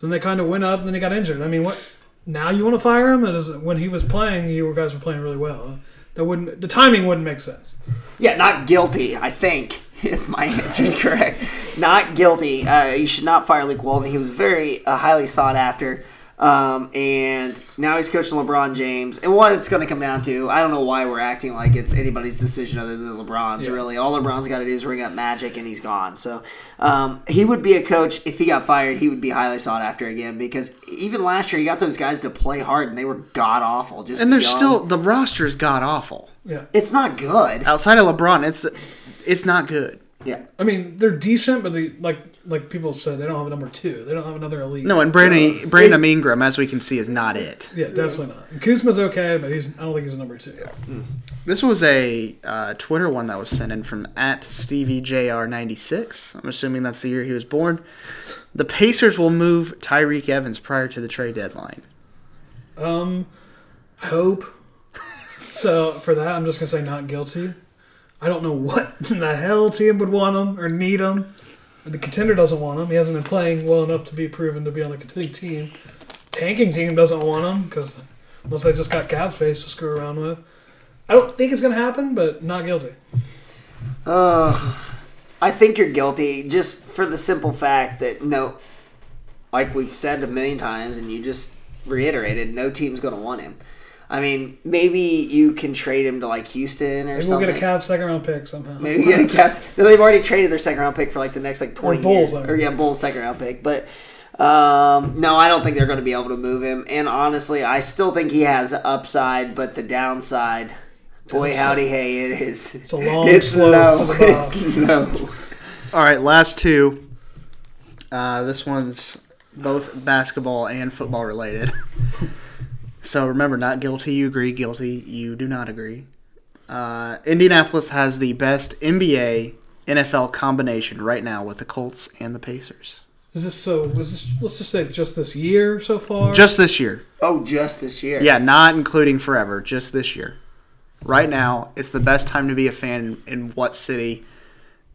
Then they kind of went up, and then he got injured. I mean, what? Now you want to fire him? It is when he was playing, you guys were playing really well. That wouldn't. The timing wouldn't make sense. Yeah, not guilty. I think (laughs) if my answer is correct, (laughs) not guilty. Uh, you should not fire Luke Walton. He was very uh, highly sought after, um, and now he's coaching LeBron James. And what it's going to come down to, I don't know why we're acting like it's anybody's decision other than LeBron's. Really, all LeBron's got to do is ring up Magic, and he's gone. So um, he would be a coach if he got fired. He would be highly sought after again because even last year he got those guys to play hard, and they were god awful. Just And they're young. still the roster is god awful. Yeah. It's not good. Outside of LeBron, it's it's not good. Yeah. I mean, they're decent, but they like like people have said they don't have a number two. They don't have another elite. No, and Brandon Brandon Ingram, as we can see, is not it. Yeah, definitely not. And Kuzma's okay, but he's I don't think he's a number two. This was a uh, Twitter one that was sent in from at StevieJR96. I'm assuming that's the year he was born. The Pacers will move Tyreke Evans prior to the trade deadline. Um, hope. (laughs) So for that, I'm just gonna say not guilty. I don't know what in the hell team would want him or need him. The contender doesn't want him. He hasn't been playing well enough to be proven to be on a contending team. Tanking team doesn't want him because unless they just got cap space to screw around with. I don't think it's gonna happen, but not guilty. Uh, I think you're guilty just for the simple fact that no, like we've said a million times, and you just reiterated, no team's going to want him. I mean, maybe you can trade him to like Houston or something. Maybe we'll something. get a Cavs second round pick somehow. Maybe get a (laughs) Cavs. No, they've already traded their second round pick for like the next like twenty Bulls, years. I Or yeah, Bulls second round pick. But um, no, I don't think they're going to be able to move him. And honestly, I still think he has upside, but the downside, boy howdy hey, it is. It's a long It's slope low. to the (laughs) It's low. All right, last two. Uh, this one's both basketball and football related. (laughs) so remember, not guilty, you agree. Guilty, you do not agree. Uh, Indianapolis has the best NBA NFL combination right now with the Colts and the Pacers. Is this so? Was this? Let's just say just this year so far. Just this year. Oh, just this year. Yeah, not including forever, just this year. Right now, it's the best time to be a fan in what city,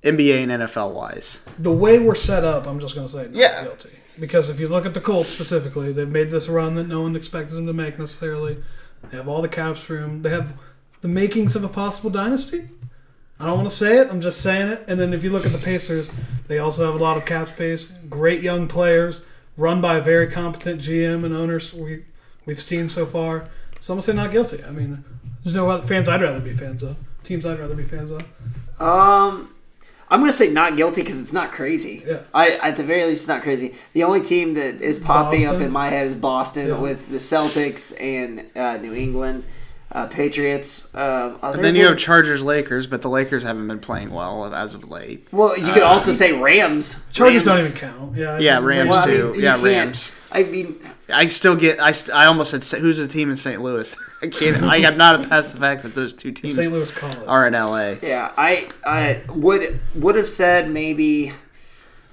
NBA and NFL wise. the way we're set up, I'm just going to say not Yeah. guilty. Because if you look at the Colts specifically, they've made this run that no one expected them to make necessarily. They have all the caps room. They have the makings of a possible dynasty. I don't want to say it. I'm just saying it. And then if you look at the Pacers, they also have a lot of cap space. Great young players, run by a very competent GM and owners we we've seen so far. So I'm gonna say not guilty. I mean, there's no other fans I'd rather be fans of. Teams I'd rather be fans of. Um, I'm gonna say not guilty because it's not crazy. Yeah. I at the very least it's not crazy. The only team that is popping up in my head is Boston Yeah. with the Celtics and uh, New England uh, Patriots. Other And then you have Chargers Lakers, but the Lakers haven't been playing well as of late. well, you could also say Rams. Chargers don't even count. Yeah, I Yeah, think Rams Well, I too. mean, yeah, Rams. I mean, I still get. I, st- I almost said who's the team in St. Louis. (laughs) I can't. I, I'm not past the fact that those two teams St. Louis College. are in LA. yeah, I I would would have said maybe.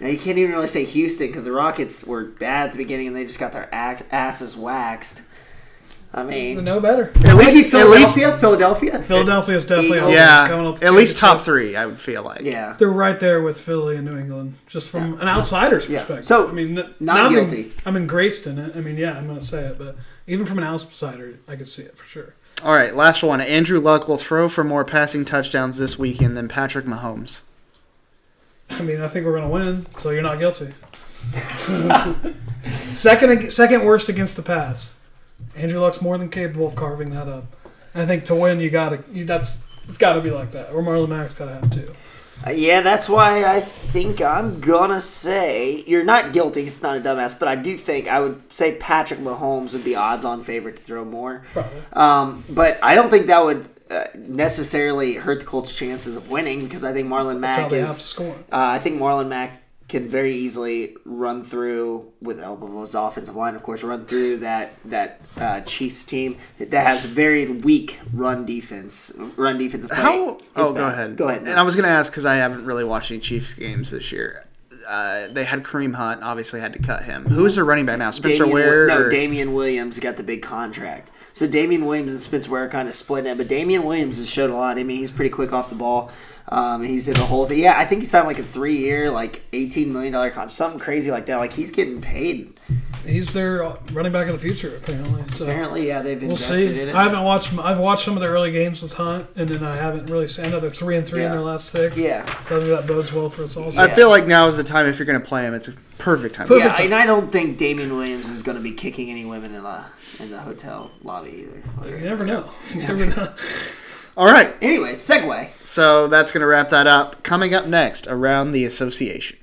Now you can't even really say Houston because the Rockets were bad at the beginning and they just got their ax- asses waxed. I mean, No better. At least, maybe at least, Philadelphia. Philadelphia. Philadelphia is definitely Eagles. yeah, coming up to at least top three. I would feel like. Yeah. They're right there with Philly and New England, just from an outsider's Yeah. perspective. So, I mean, n- not I'm guilty. En- I'm engraced in it. I mean, yeah, I'm going to say it, but even from an outsider, I could see it for sure. All right, last one. Andrew Luck will throw for more passing touchdowns this weekend than Patrick Mahomes. I mean, I think we're gonna win, so you're not guilty. (laughs) second, second worst against the pass. Andrew Luck's more than capable of carving that up. And I think to win, you gotta, you, that's, it's got to be like that. Or Marlon Mack's gotta have two. Uh, yeah, that's why I think I'm gonna say you're not guilty. It's not a dumbass, but I do think I would say Patrick Mahomes would be odds-on favorite to throw more. Probably. Um, but I don't think that would uh, necessarily hurt the Colts' chances of winning because I think Marlon Mack is. have to score. Uh, I think Marlon Mack can very easily run through with the help of his offensive line, of course, run through that that uh, Chiefs team that has very weak run defense, run defensive play. How? Oh, go ahead. Go ahead. And I was going to ask because I haven't really watched any Chiefs games this year. Uh, they had Kareem Hunt. Obviously, had to cut him. Who's their running back now? Spencer Damian, Ware. No, or- Damian Williams got the big contract. So Damian Williams and Spencer Ware kind of split it, but Damian Williams has showed a lot. I mean, he's pretty quick off the ball. Um, he's hit the holes. Yeah, I think he signed like a three-year, like eighteen million dollar contract, something crazy like that. Like he's getting paid. He's their running back of the future, apparently. So Apparently, yeah, they've we'll invested see. in it. I haven't watched. I've watched some of the early games with Hunt, and then I haven't really seen. I know they're three and three in Yeah. their last six. Yeah. So I think that bodes well for us also. I feel like now is the time if you're going to play him. It's a perfect time. yeah, and I don't think Damian Williams is going to be kicking any women in the in the hotel lobby either. You never know. (laughs) You never know. All right. Anyway, segue. So that's going to wrap that up. Coming up next, around the association.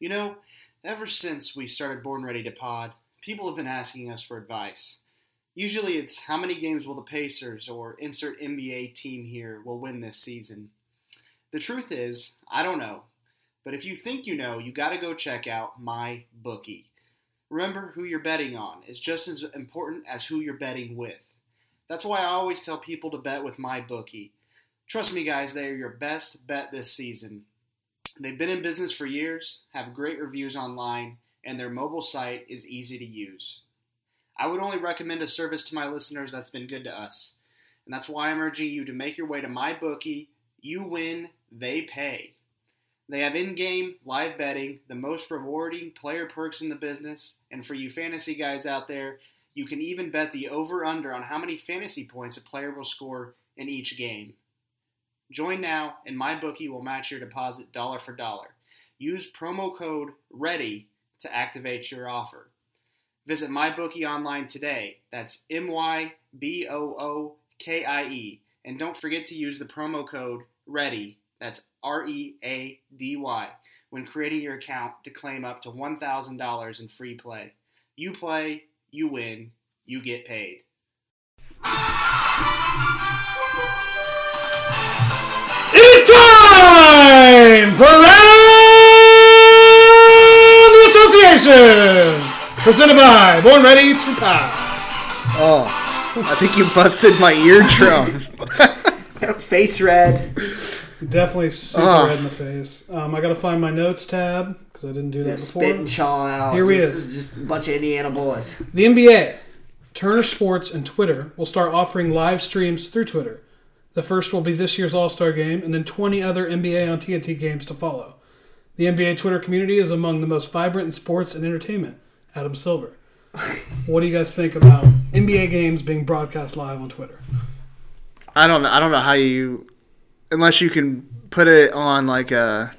You know, ever since we started Born Ready to Pod, people have been asking us for advice. Usually it's how many games will the Pacers or insert NBA team here will win this season. The truth is, I don't know. But if you think you know, you got to go check out my bookie. Remember who you're betting on is just as important as who you're betting with. That's why I always tell people to bet with my bookie. Trust me guys, they are your best bet this season. They've been in business for years, have great reviews online, and their mobile site is easy to use. I would only recommend a service to my listeners that's been good to us. And that's why I'm urging you to make your way to my bookie. You win, they pay. They have in game live betting, the most rewarding player perks in the business, and for you fantasy guys out there, you can even bet the over under on how many fantasy points a player will score in each game. Join now, and my bookie will match your deposit dollar for dollar. Use promo code READY to activate your offer. Visit MyBookie online today. That's M Y B O O K I E. And don't forget to use the promo code READY. That's R E A D Y. When creating your account to claim up to $1,000 in free play. You play, you win, you get paid. Time for Round the Association, presented by Born Ready to Pod. Oh, I think you busted my eardrum. (laughs) Face red. Definitely super Ugh. red in the face. Um, I got to find my notes tab because I didn't do that before. Spit and chaw out. Here we this is. is just a bunch of Indiana boys. The NBA, Turner Sports, and Twitter will start offering live streams through Twitter. The first will be this year's All Star game, and then 20 other NBA on TNT games to follow. The NBA Twitter community is among the most vibrant in sports and entertainment. Adam Silver. (laughs) what do you guys think about NBA games being broadcast live on Twitter? I don't know. I don't know how you, unless you can put it on like a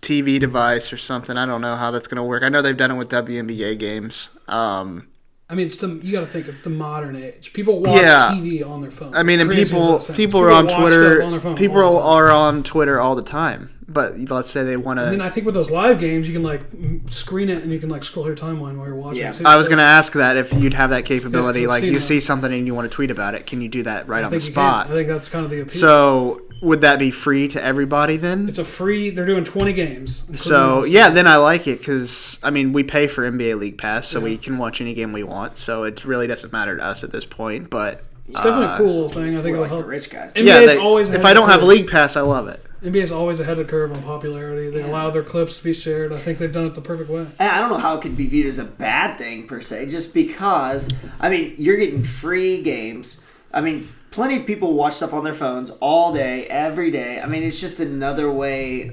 TV device or something. I don't know how that's going to work. I know they've done it with WNBA games. Um, I mean, it's the you got to think it's the modern age. People watch Yeah. TV on their phone. I mean, and Crazy people people are on Twitter. on people all the time. are on Twitter all the time. But let's say they want And then to. I think with those live games, you can like screen it and you can like scroll your timeline while you're watching. Yeah. I was going to ask that if you'd have that capability. Yeah, like seen you that. see something and you want to tweet about it, can you do that right I on the think you spot? can. I think that's kind of the appeal. So would that be free to everybody then? it's a free. They're doing 20 games. So yeah, then I like it because I mean we pay for NBA League Pass, so Yeah. we can watch any game we want. So it really doesn't matter to us at this point. But it's definitely uh, a cool little thing. I think We're it'll like the help. rich guys. NBA Yeah, is they- always if I don't have a. League Pass, I love it. NBA is always ahead of the curve on popularity. They allow their clips to be shared. I think they've done it the perfect way. And I don't know how it could be viewed as a bad thing per se, just because I mean you're getting free games. I mean, plenty of people watch stuff on their phones all day, every day. I mean, it's just another way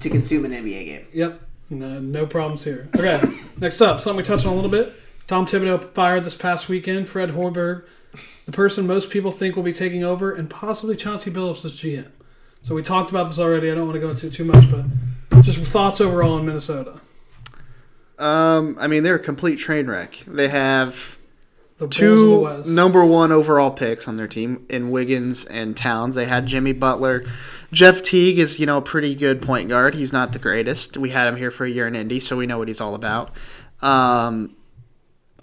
to consume an NBA game. Yep. No, no problems here. Okay. (coughs) Next up, something we touched on a little bit. Tom Thibodeau fired this past weekend. Fred Hoiberg, the person most people think will be taking over, and possibly Chauncey Billups as GM. So we talked about this already. I don't want to go into it too much, but Just thoughts overall on Minnesota. Um, I mean, they're a complete train wreck. They have The Bulls of the two number one overall picks on their team in Wiggins and Towns. They had Jimmy Butler. Jeff Teague is, you know, a pretty good point guard. He's not the greatest. We had him here for a year in Indy, so we know what he's all about. Um,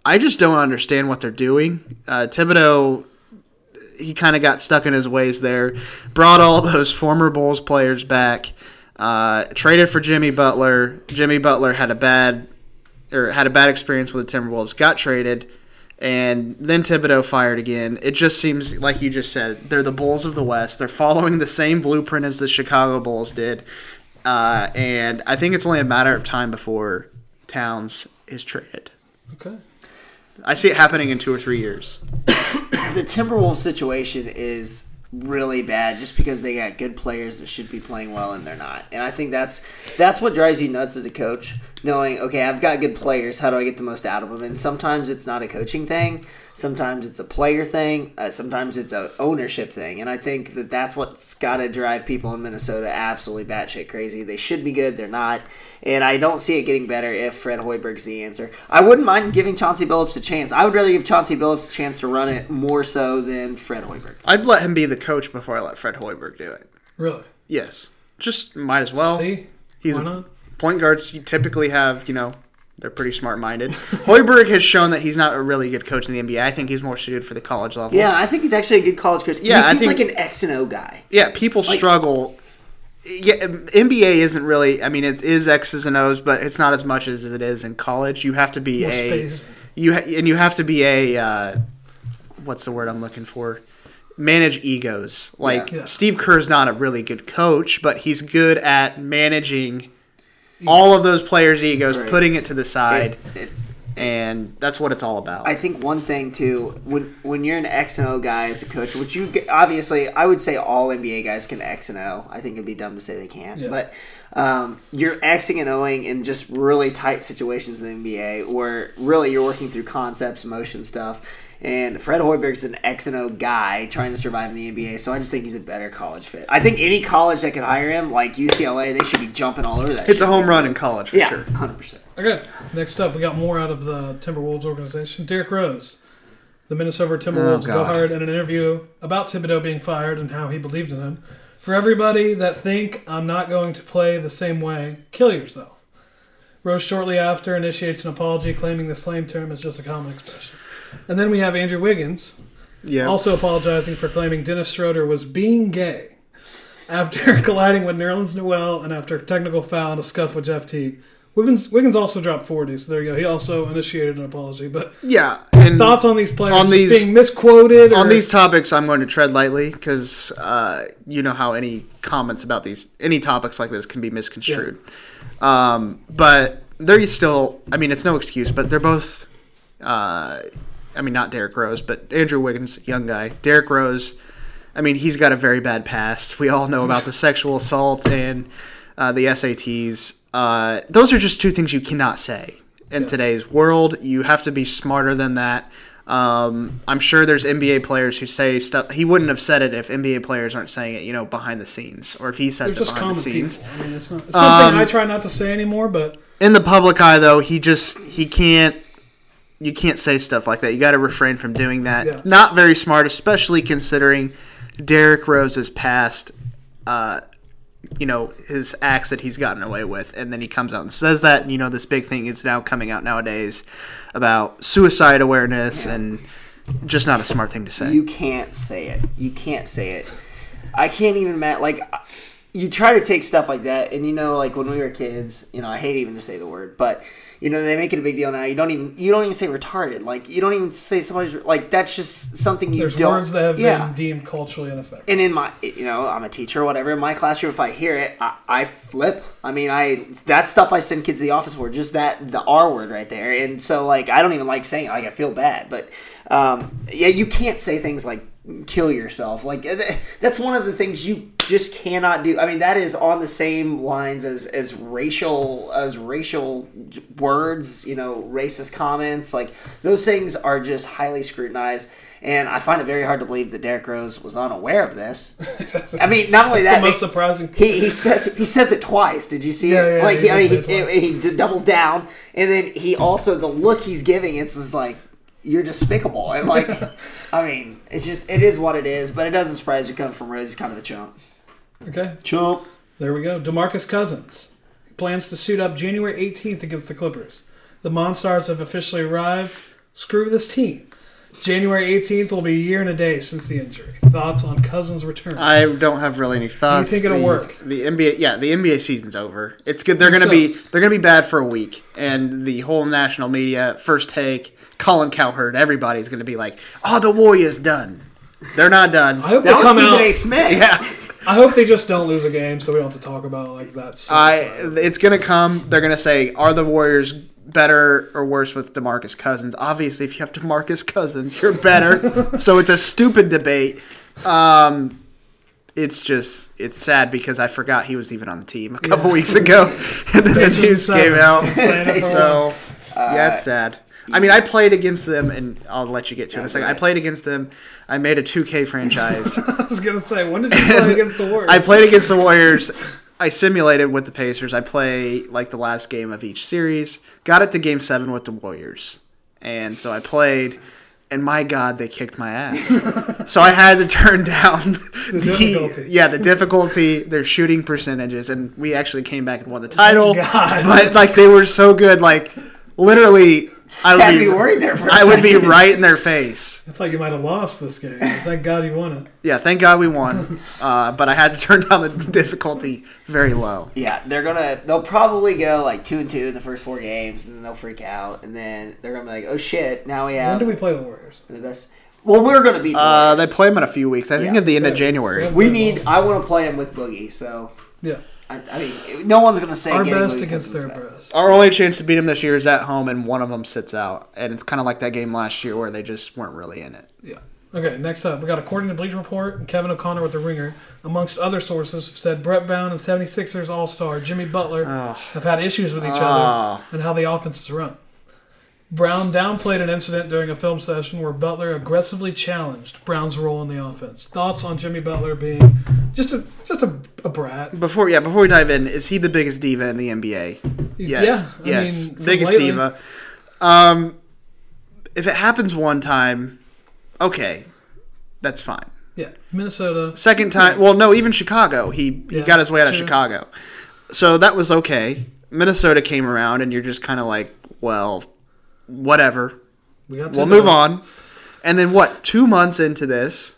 I just don't understand what they're doing. Uh, Thibodeau, he kind of got stuck in his ways there. Brought all (laughs) those former Bulls players back. Uh, traded for Jimmy Butler. Jimmy Butler had a bad or had a bad experience with the Timberwolves. Got traded, and then Thibodeau fired again. It just seems like you just said they're the Bulls of the West. They're following the same blueprint as the Chicago Bulls did, uh, and I think it's only a matter of time before Towns is traded. Okay. I see it happening in two or three years. (coughs) the Timberwolves situation is really bad just because they got good players that should be playing well and they're not. And I think that's that's what drives you nuts as a coach, knowing okay, I've got good players, how do I get the most out of them? And sometimes it's not a coaching thing, sometimes it's a player thing, uh, sometimes it's a ownership thing. And I think that that's what's got to drive people in Minnesota absolutely batshit crazy. They should be good, they're not. And I don't see it getting better if Fred Hoiberg's the answer. I wouldn't mind giving Chauncey Billups a chance. I would rather give Chauncey Billups a chance to run it more so than Fred Hoiberg. I'd let him be the coach before I let Fred Hoiberg do it. Really? Yes, just might as well. See? He's Why not? Point guards. Typically have, you know, they're pretty smart minded. Hoiberg has shown that he's not a really good coach in the NBA. I think he's more suited for the college level. Yeah, I think he's actually a good college coach. Yeah, he I seems think- like an X and O guy. Yeah, people struggle. Yeah, NBA isn't really. I mean, it is X's and O's, but it's not as much as it is in college. You have to be a space. you ha- and you have to be a uh, what's the word I'm looking for? Manage egos. Like Yeah. Steve Kerr's not a really good coach, but he's good at managing all of those players' egos, Right. putting it to the side, It- it- and that's what it's all about. I think one thing too, when when you're an X and O guy as a coach, which you obviously, I would say all NBA guys can X and O. I think it'd be dumb to say they can't, Yeah. but um, you're Xing and Oing in just really tight situations in the NBA, where really you're working through concepts, motion stuff. And Fred Hoiberg's an X and O guy trying to survive in the NBA, so I just think he's a better college fit. I think any college that could hire him, like UCLA, they should be jumping all over that. it's a home run in college for yeah, sure. hundred percent. Okay. Next up, we got more out of the Timberwolves organization. Derrick Rose. The Minnesota Timberwolves Oh, go God. hard in an interview about Thibodeau being fired and how he believes in him. For everybody that think I'm not going to play the same way, kill yourself. Rose shortly after initiates an apology, claiming the slang term is just a common expression. And then we have Andrew Wiggins, Yeah. also apologizing for claiming Dennis Schroeder was being gay after (laughs) colliding with Nerlens Noel and after a technical foul and a scuff with Jeff Teague. Wiggins, Wiggins also dropped 40, so there you go. He also initiated an apology. But yeah. And thoughts on these players on these- being misquoted? on or- these topics, I'm going to tread lightly because uh, you know how any comments about these, any topics like this, can be misconstrued. Um, but they're still. I mean, it's no excuse, but they're both. Uh, I mean, not Derrick Rose, but Andrew Wiggins, young guy. Derrick Rose. I mean, he's got a very bad past. We all know about the (laughs) sexual assault and uh, the SATs. Uh, those are just two things you cannot say in today's world. You have to be smarter than that. Um, I'm sure there's NBA players who say stuff. He wouldn't have said it if NBA players aren't saying it, you know, behind the scenes, or if he They're it behind the scenes. I mean, it's, not, it's something Um, I try not to say anymore, but In the public eye, though, he just he can't. You can't say stuff like that. You got to refrain from doing that. Yeah. Not very smart, especially considering Derrick Rose's past. Uh, you know his acts that he's gotten away with, and then he comes out and says that. And you know this big thing is now coming out nowadays about suicide awareness and just not a smart thing to say. You can't say it. You can't say it. I can't even imagine. Like, you try to take stuff like that, and you know, like when we were kids, you know, I hate even to say the word, but you know, they make it a big deal now. You don't even you don't even say retarded. Like, you don't even say somebody's like that's just something you there's don't. There's words that have yeah. been deemed culturally ineffective. And in my, you know, I'm a teacher or whatever. In my classroom, if I hear it, I, I flip. I mean, I that stuff I send kids to the office for, just that the R word right there. And so, like, I don't even like saying it. Like, I feel bad. But um, yeah, you can't say things like kill yourself. Like that's one of the things you just cannot do. I mean, that is on the same lines as as racial as racial words. You know, racist comments. Like those things are just highly scrutinized. And I find it very hard to believe that Derrick Rose was unaware of this. I mean, not only that, the most surprising. He, he says he says it twice. Did you see Yeah, it? yeah, like he he, I mean, he, he, doubles down, and then he also the look he's giving. It's just like you're despicable, and like (laughs) I mean, it's just it is what it is. But it doesn't surprise you coming from Rose. He's kind of a chump. Okay. Chump. There we go. Demarcus Cousins plans to suit up January 18th against the Clippers. The Monstars have officially arrived. Screw this team. January 18th will be a year and a day since the injury. Thoughts on Cousins' return? I don't have really any thoughts. You think it'll the, work? The NBA, yeah, the NBA season's over. It's good. They're gonna be they're gonna be bad for a week, and the whole national media, first take, Colin Cowherd, everybody's gonna be like, "Oh, the Warriors done." They're not done. I hope That they come Stephen out. A. Smith. yeah, (laughs) I hope they just don't lose a game, so we don't have to talk about like that. I. It's gonna come. They're gonna say, "Are the Warriors better or worse with Demarcus Cousins?" Obviously, if you have Demarcus Cousins, you're better. (laughs) so it's a stupid debate. Um, it's just it's sad because I forgot he was even on the team a couple weeks ago, (laughs) and then the news came out. Saying it for so yeah, it's sad. I mean, I played against them, and I'll let you get to it in a second. I played against them. I made a 2K franchise. (laughs) I was gonna say, when did you play (laughs) against the Warriors? I played against the Warriors. I simulated with the Pacers. I play like the last game of each series. Got it to game seven with the Warriors. And so I played, and my God, they kicked my ass. (laughs) so I had to turn down the, difficulty. yeah, the difficulty, their shooting percentages, and we actually came back and won the title. God. But like they were so good, like literally, I would Had be, worried there for a I would be right in their face. I thought you might have lost this game. Thank God you won it. Yeah, thank God we won. Uh, but I had to turn down the difficulty very low. Yeah, they're gonna. They'll probably go like two and two in the first four games, and then they'll freak out, and then they're gonna be like, "Oh shit! Now we have. When do we play the Warriors? the best." Well, we're gonna beat the Uh, they play them in a few weeks. I think Yeah, at the end of January. we need. I want to play them with Boogie, so Yeah, I, I mean, no one's gonna say our getting best against their back. best. Our only chance to beat them this year is at home, and one of them sits out. And it's kind of like that game last year where they just weren't really in it. Yeah. Okay, next up, we got according to Bleacher Report and Kevin O'Connor with the Ringer, amongst other sources, have said Brett Brown and 76ers All Star Jimmy Butler have had issues with each Oh. other and how the offense is run. Brown downplayed an incident during a film session where Butler aggressively challenged Brown's role in the offense. Thoughts on Jimmy Butler being just a just a, a brat? Before, yeah, before we dive in, is he the biggest diva in the NBA? Yes, Yeah, I yes, mean, biggest lately- diva. Um, if it happens one time, okay, that's fine. Yeah, Minnesota. Second time, well, no, even Chicago. He he Yeah, got his way out of. Chicago, so that was okay. Minnesota came around, and you're just kind of like, well, whatever. We Thibodeau. move on. And then what? Two months into this,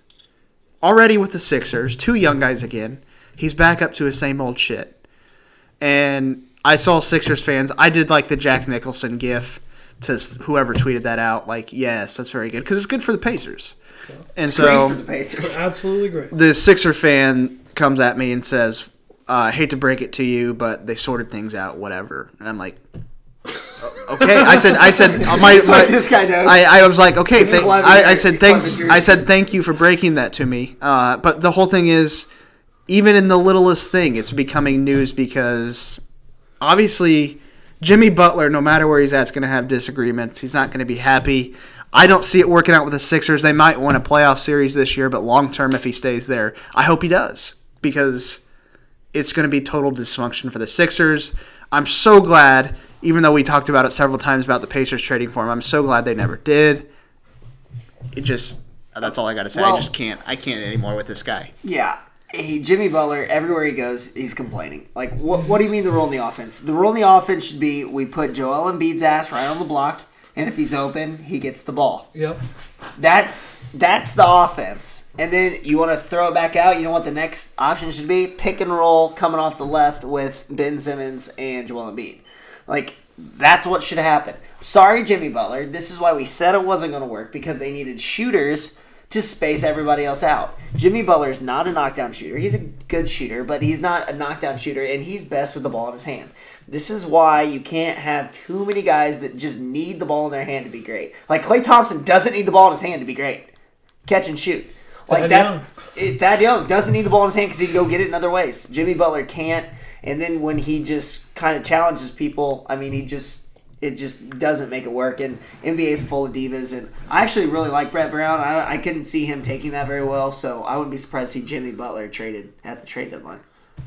already with the Sixers, two young guys again. He's back up to his same old shit. And I saw Sixers fans. I did like the Jack Nicholson gif to whoever tweeted that out. Like, yes, that's very good because it's good for the Pacers. And so Great for the Pacers. Absolutely great. the Sixer fan comes at me and says, uh, "I hate to break it to you, but they sorted things out, whatever." And I'm like, "O- (laughs) "Okay." I said, "I said uh, (laughs) my, my This guy knows. I, I was like, "Okay." Thank. I, I said, "Thanks." I said, "Thank you for breaking that to me." Uh, but the whole thing is, even in the littlest thing, it's becoming news because obviously Jimmy Butler, no matter where he's at, is going to have disagreements. He's not going to be happy. I don't see it working out with the Sixers. They might win a playoff series this year, but long term, if he stays there, I hope he does because it's going to be total dysfunction for the Sixers. I'm so glad, even though we talked about it several times about the Pacers trading for him, I'm so glad they never did. It just, that's all I got to say. I just can't, I can't anymore with this guy. Yeah. He, Jimmy Butler, everywhere he goes, he's complaining. Like, what, what do you mean the rule in the offense? The rule in the offense should be we put Joel Embiid's ass right on the block, and if he's open, he gets the ball. Yep. That That's the offense. And then you want to throw it back out. You know what the next option should be? Pick and roll coming off the left with Ben Simmons and Joel Embiid. Like, that's what should happen. Sorry, Jimmy Butler. This is why we said it wasn't going to work because they needed shooters to space everybody else out. Jimmy Butler is not a knockdown shooter. He's a good shooter, but he's not a knockdown shooter, and he's best with the ball in his hand. This is why you can't have too many guys that just need the ball in their hand to be great. Like Klay Thompson doesn't need the ball in his hand to be great. Catch and shoot. Like Thad that. Young. It, Thad Young doesn't need the ball in his hand because he can go get it in other ways. Jimmy Butler can't. And then when he just kind of challenges people, I mean, he just it just doesn't make it work. And NBA is full of divas, and I actually really like Brett Brown. I, I couldn't see him taking that very well, so I wouldn't be surprised to see Jimmy Butler traded at the trade deadline.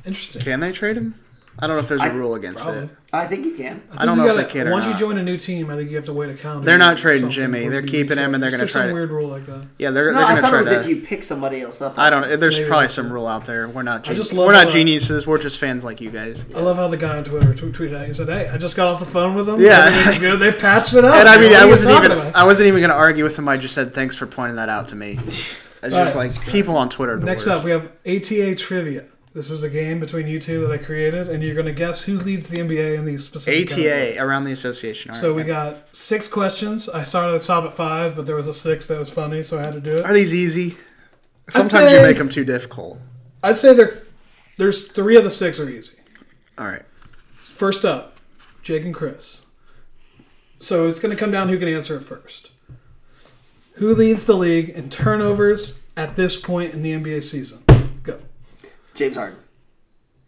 Interesting. Can they trade him? I don't know if there's a I- rule against Probably. it. I think you can. I don't You know if gotta- they can or Once not. you join a new team, I think you have to wait a calendar. They're not trading Jimmy. They're it to be keeping him, and they're gonna try some to- weird rule like that. Yeah, they're, No, they're I going to thought it was to. if you pick somebody else up. I don't. Know there's Maybe probably some it. rule out there. We're not. I just love we're not uh, geniuses. We're just fans like you guys. I love how the guy on Twitter t- tweeted out. He said, "Hey, I just got off the phone with them. Yeah. Good. They patched it up. And I mean, I wasn't even. I wasn't even going to argue with him. I just said thanks for pointing that out to me. (laughs) It's just like people on Twitter. Next up, we have ATA trivia. This is a game between you two that I created, and you're going to guess who leads the NBA in these specific categories. ATA around the association. All So right. we got six questions. I started at the top at five, but there was a six that was funny, so I had to do it. Are these easy? Sometimes say- you make them too difficult. I'd say there, there's three of the six are easy. All right. First up, Jake and Chris. So it's going to come down who can answer it first. Who leads the league in turnovers at this point in the NBA season? James Harden.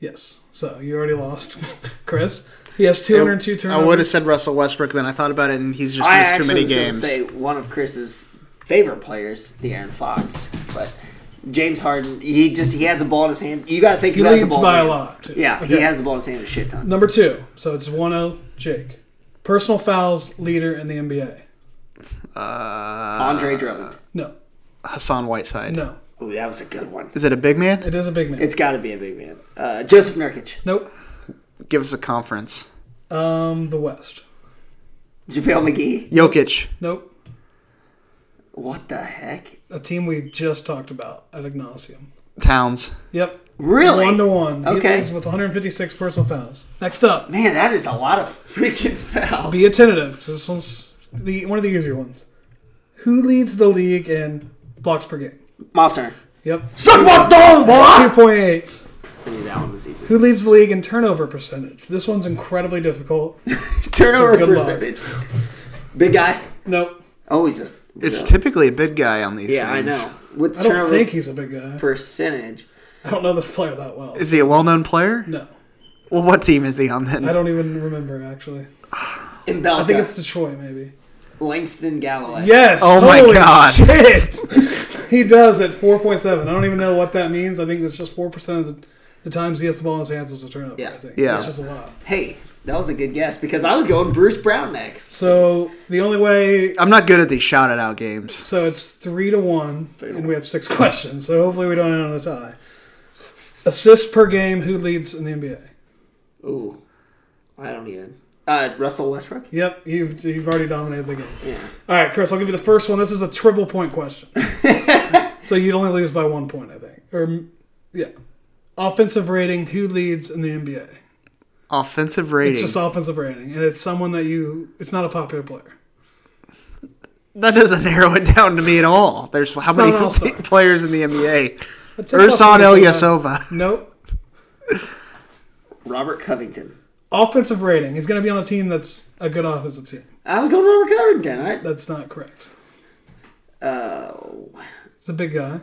Yes. So you already lost, (laughs) Chris. He has 202 I turnovers. would have said Russell Westbrook. Then I thought about it, and he's just I missed too many was going to games. say one of Chris's favorite players, De'Aaron Fox, but James Harden, he just he has the ball in his hand. You got to think He who has the ball by in a his hand. lot, too. Yeah, he has the ball in his hand a shit ton. Number two. So it's 1 0 Jake. Personal fouls leader in the NBA. Uh, Andre Drummond. No. Hassan Whiteside. No. Ooh, that was a good one. Is it a big man? It is a big man. It's got to be a big man. Uh, Jusuf Nurkic. nope. Give us a conference. Um, the West. JaVale McGee. Jokic. Nope. What the heck? A team we just talked about at Ignatium. Towns. Yep. Really? One to one. He Okay. leads with 156 personal fouls. Next up, Man, that is a lot of freaking fouls. be attentive. 'cause This one's the one of the easier ones. Who leads the league in blocks per game? Miles Turner. Yep. Suck my dog, boy! 2.8. I knew that one was easy. Who leads the league in turnover percentage? This one's incredibly difficult. (laughs) Turnover So good luck. percentage. Big guy. Nope. Oh, he's just. It's typically a big guy on these Yeah, I know. With I don't think he's a big guy. percentage. I don't know this player that well. Is he a well-known player? No. Well, what team is he on then? I don't even remember, actually. In I think it's Detroit, maybe. Langston Galloway. Yes. Oh my holy God. Shit. (laughs) he does at 4.7. I don't even know what that means. I think it's just 4% of the, the times he has the ball in his hands as a turnover. Yeah. I think. Yeah. It's just a lot. Hey, that was a good guess because I was going Bruce Brown next. So the only way. I'm not good at these shouted out games. So it's 3 to 1, and we have six (laughs) questions. So hopefully we don't end on a tie. Assist per game, who leads in the NBA? Ooh, I don't even. Uh, Russell Westbrook. Yep, you've, you've already dominated the game. Yeah. All right, Chris, I'll give you the first one. This is a triple point question. (laughs) so you'd only lose by one point, I think. Or, yeah. Offensive rating, who leads in the NBA? Offensive rating. It's just offensive rating, and it's someone that you. It's not a popular player. that doesn't (laughs) narrow it down to me at all. There's how not many an (laughs) players in the NBA? But take Ersan Ilyasova. Nope. Robert Covington. Offensive rating. He's going to be on a team that's a good offensive team. I was going Robert Covington. All right. That's not correct. Oh, It's a big guy.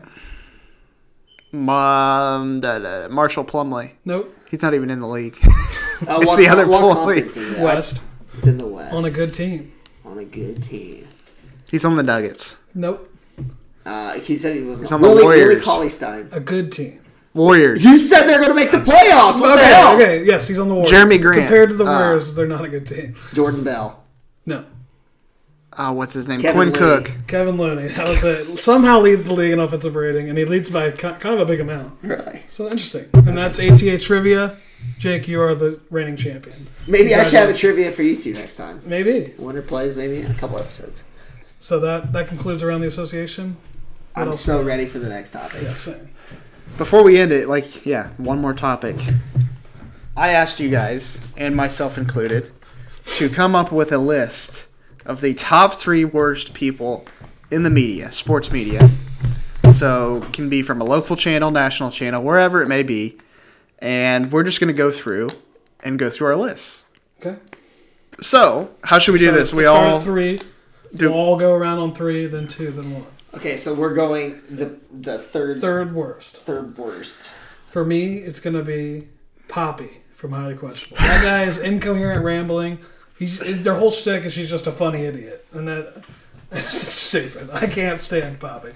Um, da- da- Marshall Plumlee. Nope. He's not even in the league. uh, (laughs) It's what, the other what Plumlee. conference is it? West. It's in the West. On a good team. On a good team. He's on the Nuggets. Nope. Uh, he said he was He's on the Willie, Warriors. Willie Cauley-Stein. A good team. Warriors. You said they're going to make the playoffs. What the Okay, hell? okay, yes, he's on the Warriors. Jerami Grant. Compared to the Ah. Warriors, they're not a good team. Jordan Bell. No. Uh, what's his name? Kevin Quinn Looney. Cook. Kevin Looney. That was it. Somehow leads the league in offensive rating, and he leads by kind of a big amount. Really? So interesting. And that's ATA trivia. Jake, you are the reigning champion. Maybe I should have a trivia for you two next time. Maybe. Winner plays maybe in a couple episodes. So that that concludes around the association. What I'm so ready for the next topic. Yeah, same. Before we end it, like, yeah, one more topic. I asked you guys, and myself included, to come up with a list of the top three worst people in the media, sports media. So, it can be from a local channel, national channel, wherever it may be. And we're just going to go through and go through our lists. Okay. So, how should we do Start- this? We all. three. do- We'll all go around on three, then two, then one. Okay, so we're going the the third Third worst. third worst. For me, it's going to be Papi from Highly Questionable. That guy is incoherent rambling. He's their whole shtick is she's just a funny idiot, and that (laughs) it's stupid. I can't stand Papi.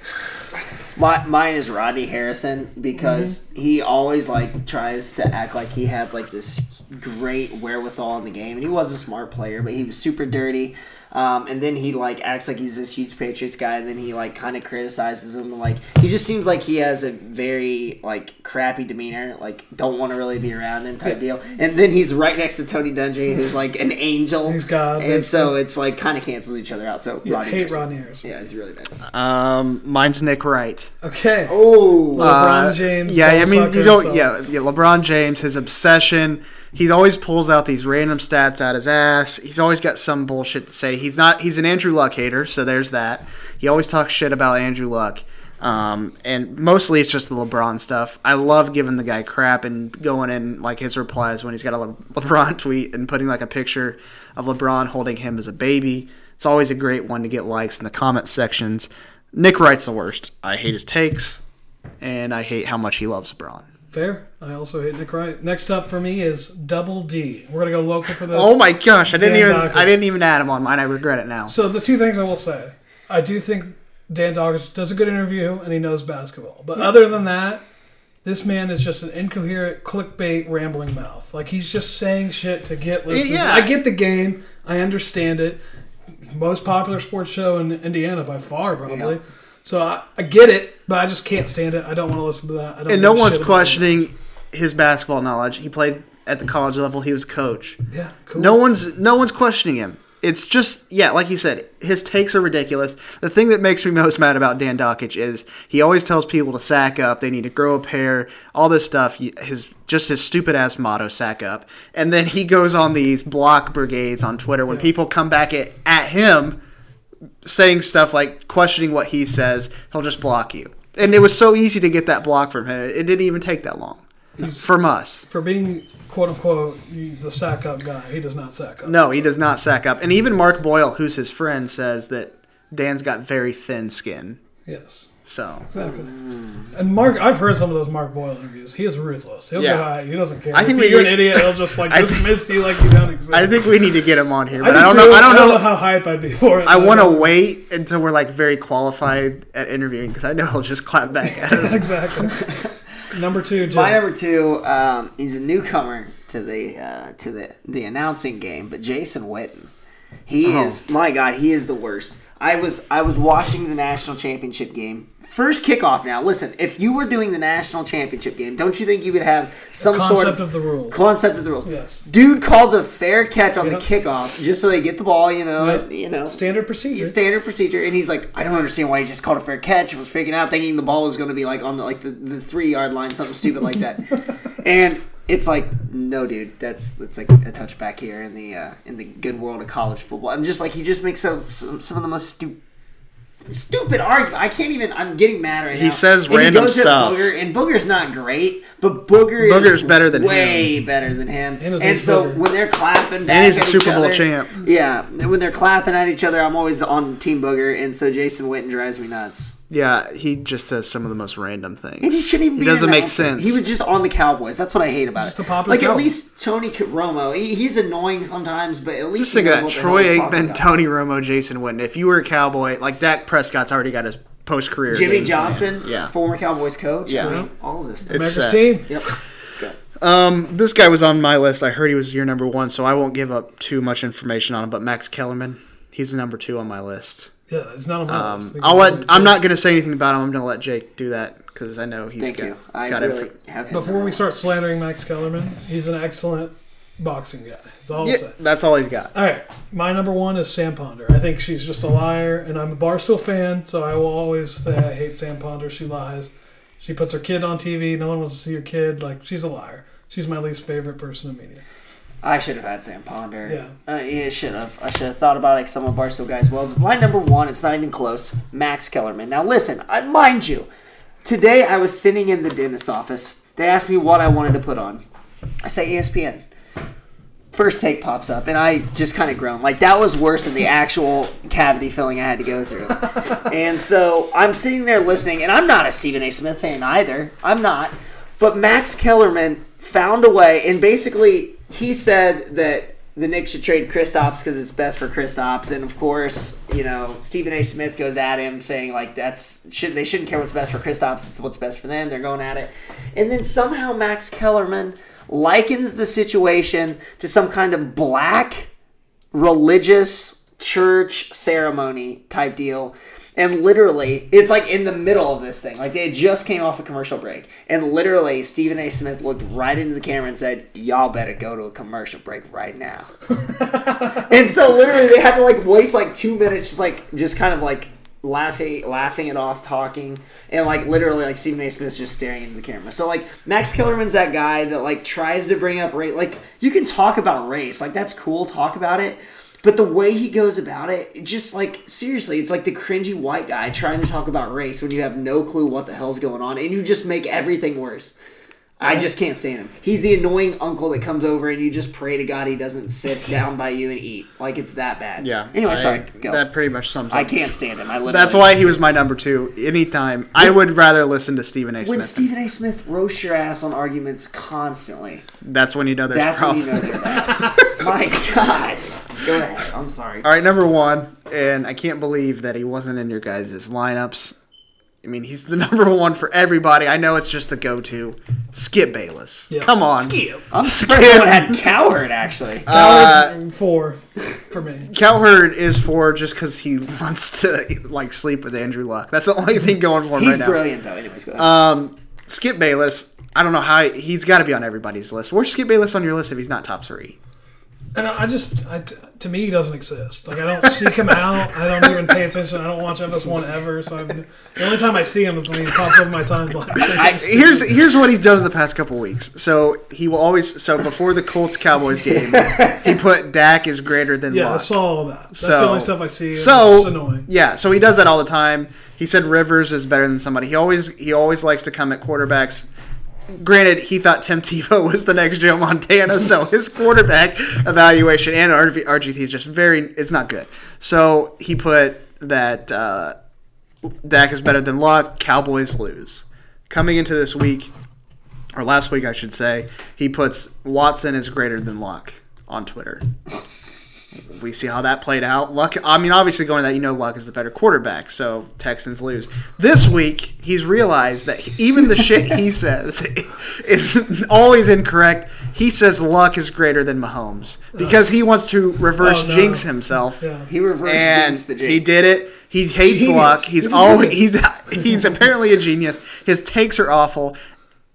My, mine is Rodney Harrison because mm-hmm. he always like tries to act like he had like this great wherewithal in the game, and he was a smart player, but he was super dirty. Um, and then he like acts like he's this huge Patriots guy, and then he like kind of criticizes him. Like he just seems like he has a very like crappy demeanor, like don't want to really be around him type deal. And then he's right next to Tony Dungy, who's like an (laughs) angel, He's God, and so it's like kind of cancels each other out. So Yeah, Rodney hate Harrison. Rodney Yeah, he's really bad. Um, mine's Nick Wright. Okay. Oh, LeBron Uh, James. Yeah, I mean, you don't. himself. Yeah, yeah, LeBron James, his obsession. He always pulls out these random stats out his ass. He's always got some bullshit to say. He's not. He's an Andrew Luck hater, so there's that. He always talks shit about Andrew Luck. Um, and mostly it's just the LeBron stuff. I love giving the guy crap and going in like his replies when he's got a Le- (laughs) LeBron tweet and putting like a picture of LeBron holding him as a baby. It's always a great one to get likes in the comment sections. Nick writes the worst. I hate his takes, and I hate how much he loves LeBron. Fair. I also hate Nick Wright. Next up for me is Double D. We're gonna go local for this. Oh my gosh, I didn't Dan even. I didn't even add him on mine. I regret it now. So the two things I will say, I do think Dan Dakich does a good interview and he knows basketball. But other than that, this man is just an incoherent, clickbait, rambling mouth. Like he's just saying shit to get listeners. Yeah. I get the game. I understand it. Most popular sports show in Indiana by far, probably. Yeah. So I, I get it, but I just can't stand it. I don't want to listen to that. I don't And no one's questioning his basketball knowledge. He played at the college level. He was coach. Yeah, cool. No one's no one's questioning him. It's just yeah, like you said, his takes are ridiculous. The thing that makes me (laughs) most mad about Dan Dakich is he always tells people to sack up. They need to grow a pair. All this stuff. His just his stupid ass motto, sack up. And then he goes on these block brigades on Twitter when people come back at, at him saying stuff like questioning what he says. He'll just block you. And it was so easy to get that block from him. It didn't even take that long from us. For being quote unquote the sack up guy, he does not sack up. No, he does not sack up. And even Mark Boyle, who's his friend, says that Dan's got very thin skin. Yes. So Exactly. And Mark, I've heard some of those Mark Boyle interviews. He is ruthless. He'll Yeah. go high. He doesn't care. I think if we you're need- an idiot, he'll just like (laughs) I dismiss you like you don't exist. I think we need to get him on here, I but I, do don't know. I don't know. how hype I'd be for it. I want to wait until we're like very qualified at interviewing because I know he'll just clap back at us. (laughs) exactly. Number two, Jim. My number two, um, he's a newcomer to the uh, to the the announcing game, but Jason Witten, he Oh. is my God, he is the worst. I was I was watching the national championship game. First kickoff. Now, listen. If you were doing the national championship game, don't you think you would have some sort of Concept of, of the rules. concept of the rules? Yes. Dude calls a fair catch on Yep. the kickoff just so they get the ball. You know, Yep. you know, Standard procedure. standard procedure, and he's like, I don't understand why he just called a fair catch. Was freaking out, thinking the ball was going to be like on the like the, the three yard line, something stupid like that. (laughs) and it's like, no, dude, that's that's like a touchback here in the uh, in the good world of college football. And just like he just makes some some, some of the most stupid. Stupid argument. I can't even. I'm getting mad right now. He says And random goes to stuff. Booger, and Booger's not great, but Booger Booger's is better than way better than him. And And, so Booger. when they're clapping, back And he's a each Super Bowl other- champ. yeah, when they're clapping at each other, I'm always on Team Booger, and so Jason Witten drives me nuts. Yeah, he just says some of the most random things. And he shouldn't even It be. doesn't an make sense. He was just on the Cowboys. That's what I hate about Just a it. popular Like at least Tony Romo, he, he's annoying sometimes, but at least Just think he of knows that. what the hell Troy Aikman. Tony Romo, Jason Witten. If you were a Cowboy, like Dak Prescott's already got his post career. Jimmy Johnson, (laughs) Yeah. former Cowboys coach. Yeah. I mean, all of this stuff. It's America's team. yep. Let's go. Um, this guy was on my list. I heard he was your number one, so I won't give up too much information on him. But Max Kellerman, he's number two on my list. Yeah, it's not on my list. I Um, think I'll it's let. number I'm two. not going to say anything about him. I'm going to let Jake do that because I know he's Thank got, you. I got really info- have him. Before we start slandering Max Kellerman, he's an excellent boxing guy. That's all Yeah, say. that's all he's got. All right, my number one is Sam Ponder. I think she's just a liar, and I'm a Barstool fan, so I will always say I hate Sam Ponder. She lies. She puts her kid on TV. No one wants to see her kid. Like she's a liar. She's my least favorite person in media. I should have had Sam Ponder. Yeah. Uh, yeah, should have. I should have thought about it like some of Barstool guys well. But my number one, it's not even close. Max Kellerman. Now listen, I, mind you, today I was sitting in the dentist's office. They asked me what I wanted to put on. I say ESPN. First take pops up, and I just kind of groan. Like that was worse than the actual cavity filling I had to go through. (laughs) and so I'm sitting there listening, and I'm not a Stephen A. Smith fan either. I'm not. But Max Kellerman found a way, and basically he said that the Knicks should trade Kristaps because it's best for Kristaps, and of course, you know Stephen A. Smith goes at him saying like that's should they shouldn't care what's best for Kristaps, it's what's best for them. They're going at it, and then somehow Max Kellerman likens the situation to some kind of black religious church ceremony type deal. And literally, it's like in the middle of this thing. Like they had just came off a commercial break. And literally, Stephen A. Smith looked right into the camera and said, Y'all better go to a commercial break right now. (laughs) and so literally they had to like waste like two minutes just like just kind of like laughing laughing it off, talking, and like literally like Stephen A. Smith's just staring into the camera. So like Max Kellerman's that guy that like tries to bring up race. Like you can talk about race, like that's cool, talk about it. But the way he goes about it, just like seriously, it's like the cringy white guy trying to talk about race when you have no clue what the hell's going on, and you just make everything worse. I just can't stand him. He's the annoying uncle that comes over and you just pray to God he doesn't sit down by you and eat. Like it's that bad. Yeah. Anyway, I- sorry. Go. That pretty much sums up. I can't stand him. I literally That's why he was my number two. Anytime. I would rather listen to Stephen A. When Stephen A. Smith roasts your ass on arguments constantly, That's when you know there's that's when you know they're. (laughs) My God. Go ahead. I'm sorry. All right, number one, and I can't believe that he wasn't in your guys' lineups. I mean, he's the (laughs) number one for everybody. I know it's just the go-to. Skip Bayless. Yeah. Come on. Skip. I'm surprised Skip. someone had Cowherd actually. (laughs) Cowherd's four for me. Cowherd is for just because he (laughs) wants to like sleep with Andrew Luck. That's the only thing going for him He's right now. He's brilliant though. Anyways, go ahead. Um, Skip Bayless. I don't know how he's got to be on everybody's list. Where's Skip Bayless on your list if he's not top three? And I just, I, to me, he doesn't exist. Like I don't seek him out. I don't even pay attention. I don't watch FS1 ever. So I've, the only time I see him is when he pops up in my timeline. (laughs) Here's here's what he's done in the past couple weeks. So he will always so before the Colts Cowboys game, he put Dak is greater than yeah, I saw all that. That's So- the only stuff I see. So it's annoying. yeah, so he does that all the time. He said Rivers is better than somebody. He always he always likes to come at quarterbacks. Granted, he thought Tim Tebow was the next Joe Montana, so his quarterback evaluation and RG, RGT is just very it's not good. So he put that uh, Dak is better than Luck. Cowboys lose. Coming into this week, or last week, I should say, he puts Watson is greater than Luck on Twitter. We see how that played out. Luck, I mean, obviously going to that, you know, Luck is the better quarterback, so Texans lose. This week, he's realized that even the shit he (laughs) says is always incorrect. He says Luck is greater than Mahomes because he wants to reverse Oh, no. jinx himself. Yeah. he reversed And jinx the jinx. he did it. He hates Genius. luck. He's He's always he's he's apparently a genius. His takes are awful.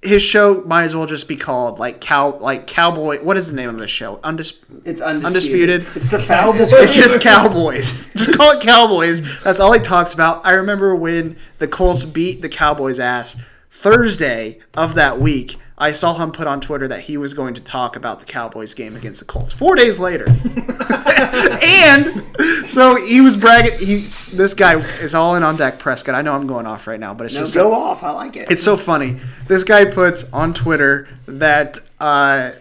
His show might as well just be called like cow like cowboy. What is the name of the show? Undis- It's undisputed. undisputed. It's the fastest. It's just Cowboys. (laughs) Just call it Cowboys. That's all he talks about. I remember when the Colts beat the Cowboys' ass Thursday of that week. I saw him put on Twitter that he was going to talk about the Cowboys game against the Colts. Four days later, (laughs) and so he was bragging. He this guy is all in on Dak Prescott. I know I'm going off right now, but it's no, just go off. I like it. it's so funny. This guy puts on Twitter that uh,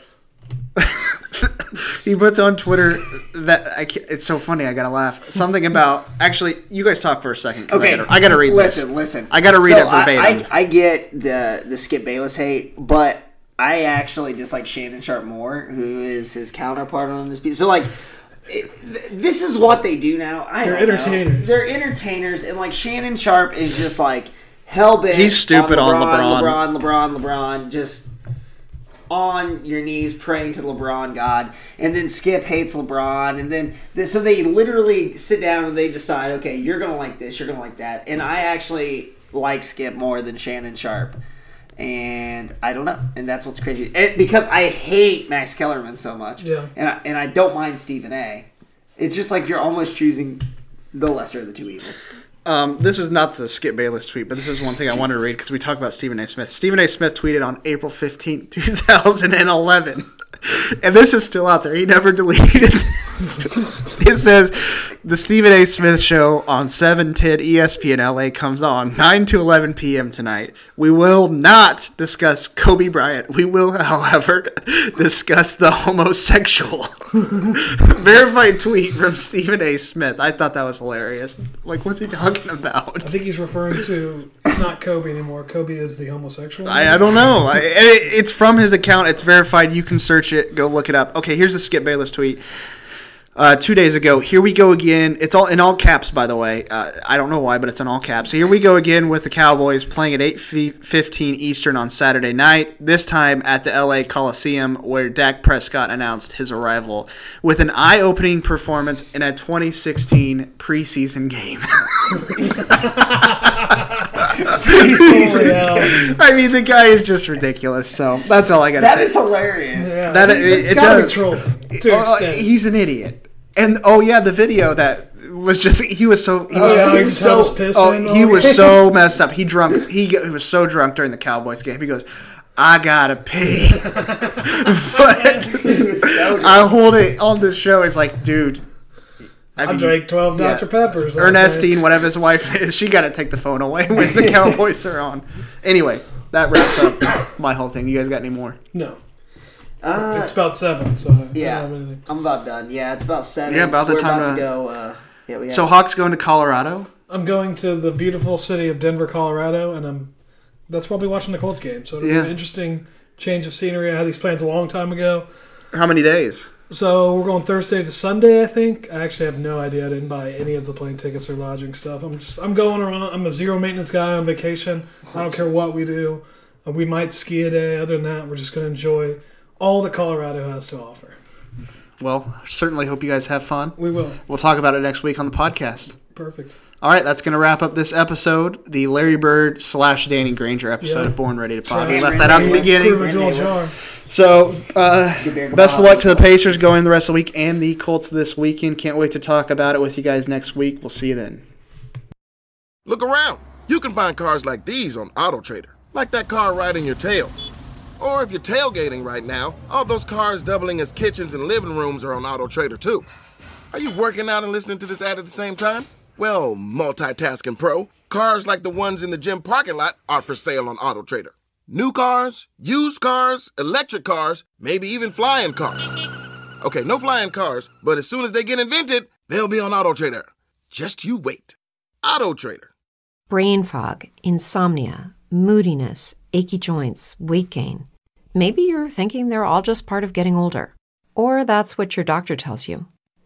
(laughs) he puts on Twitter that I can't, it's so funny. I gotta laugh. Something about actually. You guys talk for a second. Okay, I gotta, I gotta read listen, this. Listen, I gotta read So it verbatim. I, I, I get the the Skip Bayless hate, but I actually dislike Shannon Sharpe more, who is his counterpart on this piece. So like. It, th- this is what they do now. I They're don't know. entertainers. They're entertainers, and like Shannon Sharpe is just like hell bent. He's stupid on LeBron. LeBron, LeBron, LeBron, just on your knees praying to LeBron God, and then Skip hates LeBron, and then th- so they literally sit down and they decide, okay, you're gonna like this, you're gonna like that, and I actually like Skip more than Shannon Sharpe, and I don't know, and that's what's crazy, it, because I hate Max Kellerman so much, Yeah. and I, and I don't mind Stephen A. It's just like you're almost choosing the lesser of the two evils. Um, this is not the Skip Bayless tweet, but this is one thing I wanted to read because we talked about Stephen A. Smith. Stephen A. Smith tweeted on April fifteenth, (laughs) 2011. (laughs) And this is still out there. He never deleted it. (laughs) it says the Stephen A. Smith show on 710 ESPN LA comes on 9 to 11 p.m. tonight. We will not discuss Kobe Bryant. We will, however, (laughs) discuss the homosexual. Verified tweet from Stephen A. Smith. I thought that was hilarious. Like, what's he talking about? I think he's referring to it's not Kobe anymore. Kobe is the homosexual. I, I don't know. I, it, it's from his account. It's verified. You can search it. Go look it up. Okay, here's the Skip Bayless tweet. Uh, two days ago, here we go again. It's all in all caps, by the way. Uh, I don't know why, but it's in all caps. Here we go again with the Cowboys playing at eight fifteen Eastern on Saturday night. This time at the LA Coliseum, where Dak Prescott announced his arrival with an eye-opening performance in a 2016 preseason game. (laughs) (laughs) preseason. (laughs) I mean, the guy is just ridiculous. So that's all I got to say. That is hilarious. Yeah. That it, it does. Oh, he's an idiot. And oh yeah, the video that was just he was so he was, oh, yeah, he was so oh, he was so messed up. He drunk he, he was so drunk during the Cowboys game. He goes, I gotta pee. (laughs) (laughs) but so I hold it on the show. It's like, dude. I, mean, drank twelve yeah, Dr Peppers. Ernestine, (laughs) whatever his wife is, she got to take the phone away when the (laughs) Cowboys are on. Anyway, that wraps up (coughs) my whole thing. You guys got any more? No. Uh, it's about seven, so yeah, I'm about done. Yeah, it's about seven. Yeah, about the We're time about to, to go. Uh, yeah, we so Hawks going to Colorado. I'm going to the beautiful city of Denver, Colorado, and I'm that's probably watching the Colts game. So it'll yeah. be an interesting change of scenery. I had these plans a long time ago. How many days? So we're going Thursday to Sunday, I think. I actually have no idea. I didn't buy any of the plane tickets or lodging stuff. I'm just I'm going around. I'm a zero maintenance guy on vacation. I don't care what we do. Uh, we might ski a day. Other than that, we're just going to enjoy all that Colorado has to offer. Well, certainly hope you guys have fun. We will. We'll talk about it next week on the podcast. Perfect. All right, that's going to wrap up this episode, the Larry Bird slash Danny Granger episode Yeah. of Born Ready to Pod. Try We left that out at the beginning. it to a jar. So, uh, Good beer, good best of luck to the Pacers going the rest of the week and the Colts this weekend. Can't wait to talk about it with you guys next week. We'll see you then. Look around. You can find cars like these on AutoTrader, like that car right in your tail. Or if you're tailgating right now, all those cars doubling as kitchens and living rooms are on AutoTrader too. Are you working out and listening to this ad at the same time? Well, multitasking pro, cars like the ones in the gym parking lot are for sale on AutoTrader. New cars, used cars, electric cars, maybe even flying cars. Okay, no flying cars, but as soon as they get invented, they'll be on AutoTrader. Just you wait. AutoTrader. brain fog, insomnia, moodiness, achy joints, weight gain. Maybe you're thinking they're all just part of getting older, or that's what your doctor tells you.